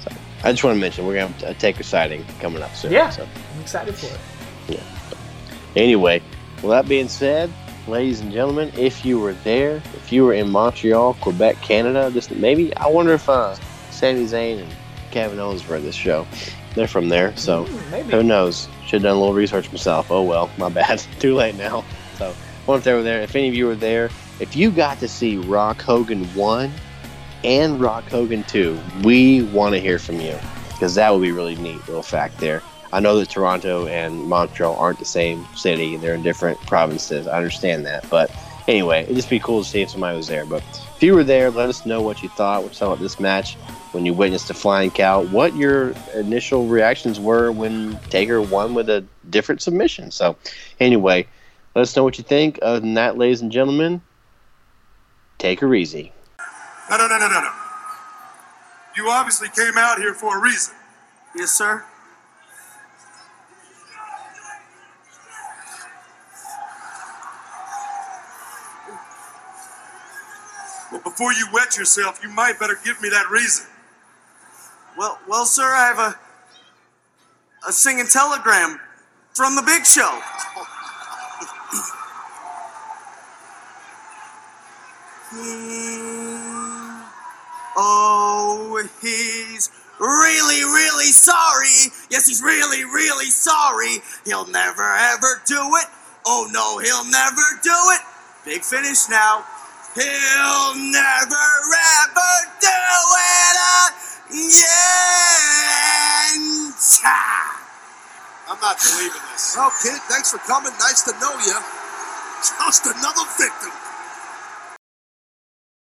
So I just want to mention we're gonna have a Taker sighting coming up soon. Yeah. So. I'm excited for it. Yeah. Anyway, with that being said, ladies and gentlemen, if you were there, if you were in Montreal, Quebec, Canada, just maybe I wonder if uh, Sami Zayn and Kevin Owens were at this show. They're from there, so Hmm, maybe. who knows? Should have done a little research myself. Oh well, my bad. Too late now. So, I wonder if they were there. If any of you were there, if you got to see Rock Hogan one and Rock Hogan two, we want to hear from you because that would be really neat little fact there. I know that Toronto and Montreal aren't the same city; they're in different provinces. I understand that, but anyway, it'd just be cool to see if somebody was there. But if you were there, let us know what you thought. What you thought about this match when you witnessed the flying cow. What your initial reactions were when Taker won with a different submission. So, anyway, let us know what you think. Other than that, ladies and gentlemen, take her easy. No, no, no, no, no, no. You obviously came out here for a reason. Yes, sir. Before you wet yourself, you might better give me that reason. Well, well, sir, I have a a singing telegram from the Big Show. Hmm. Oh, he's really, really sorry. Yes, he's really, really sorry. He'll never ever do it. Oh no, he'll never do it. Big finish now. He'll never ever do it again. I'm not believe in this. Well, kid, thanks for coming. Nice to know you. Just another victim.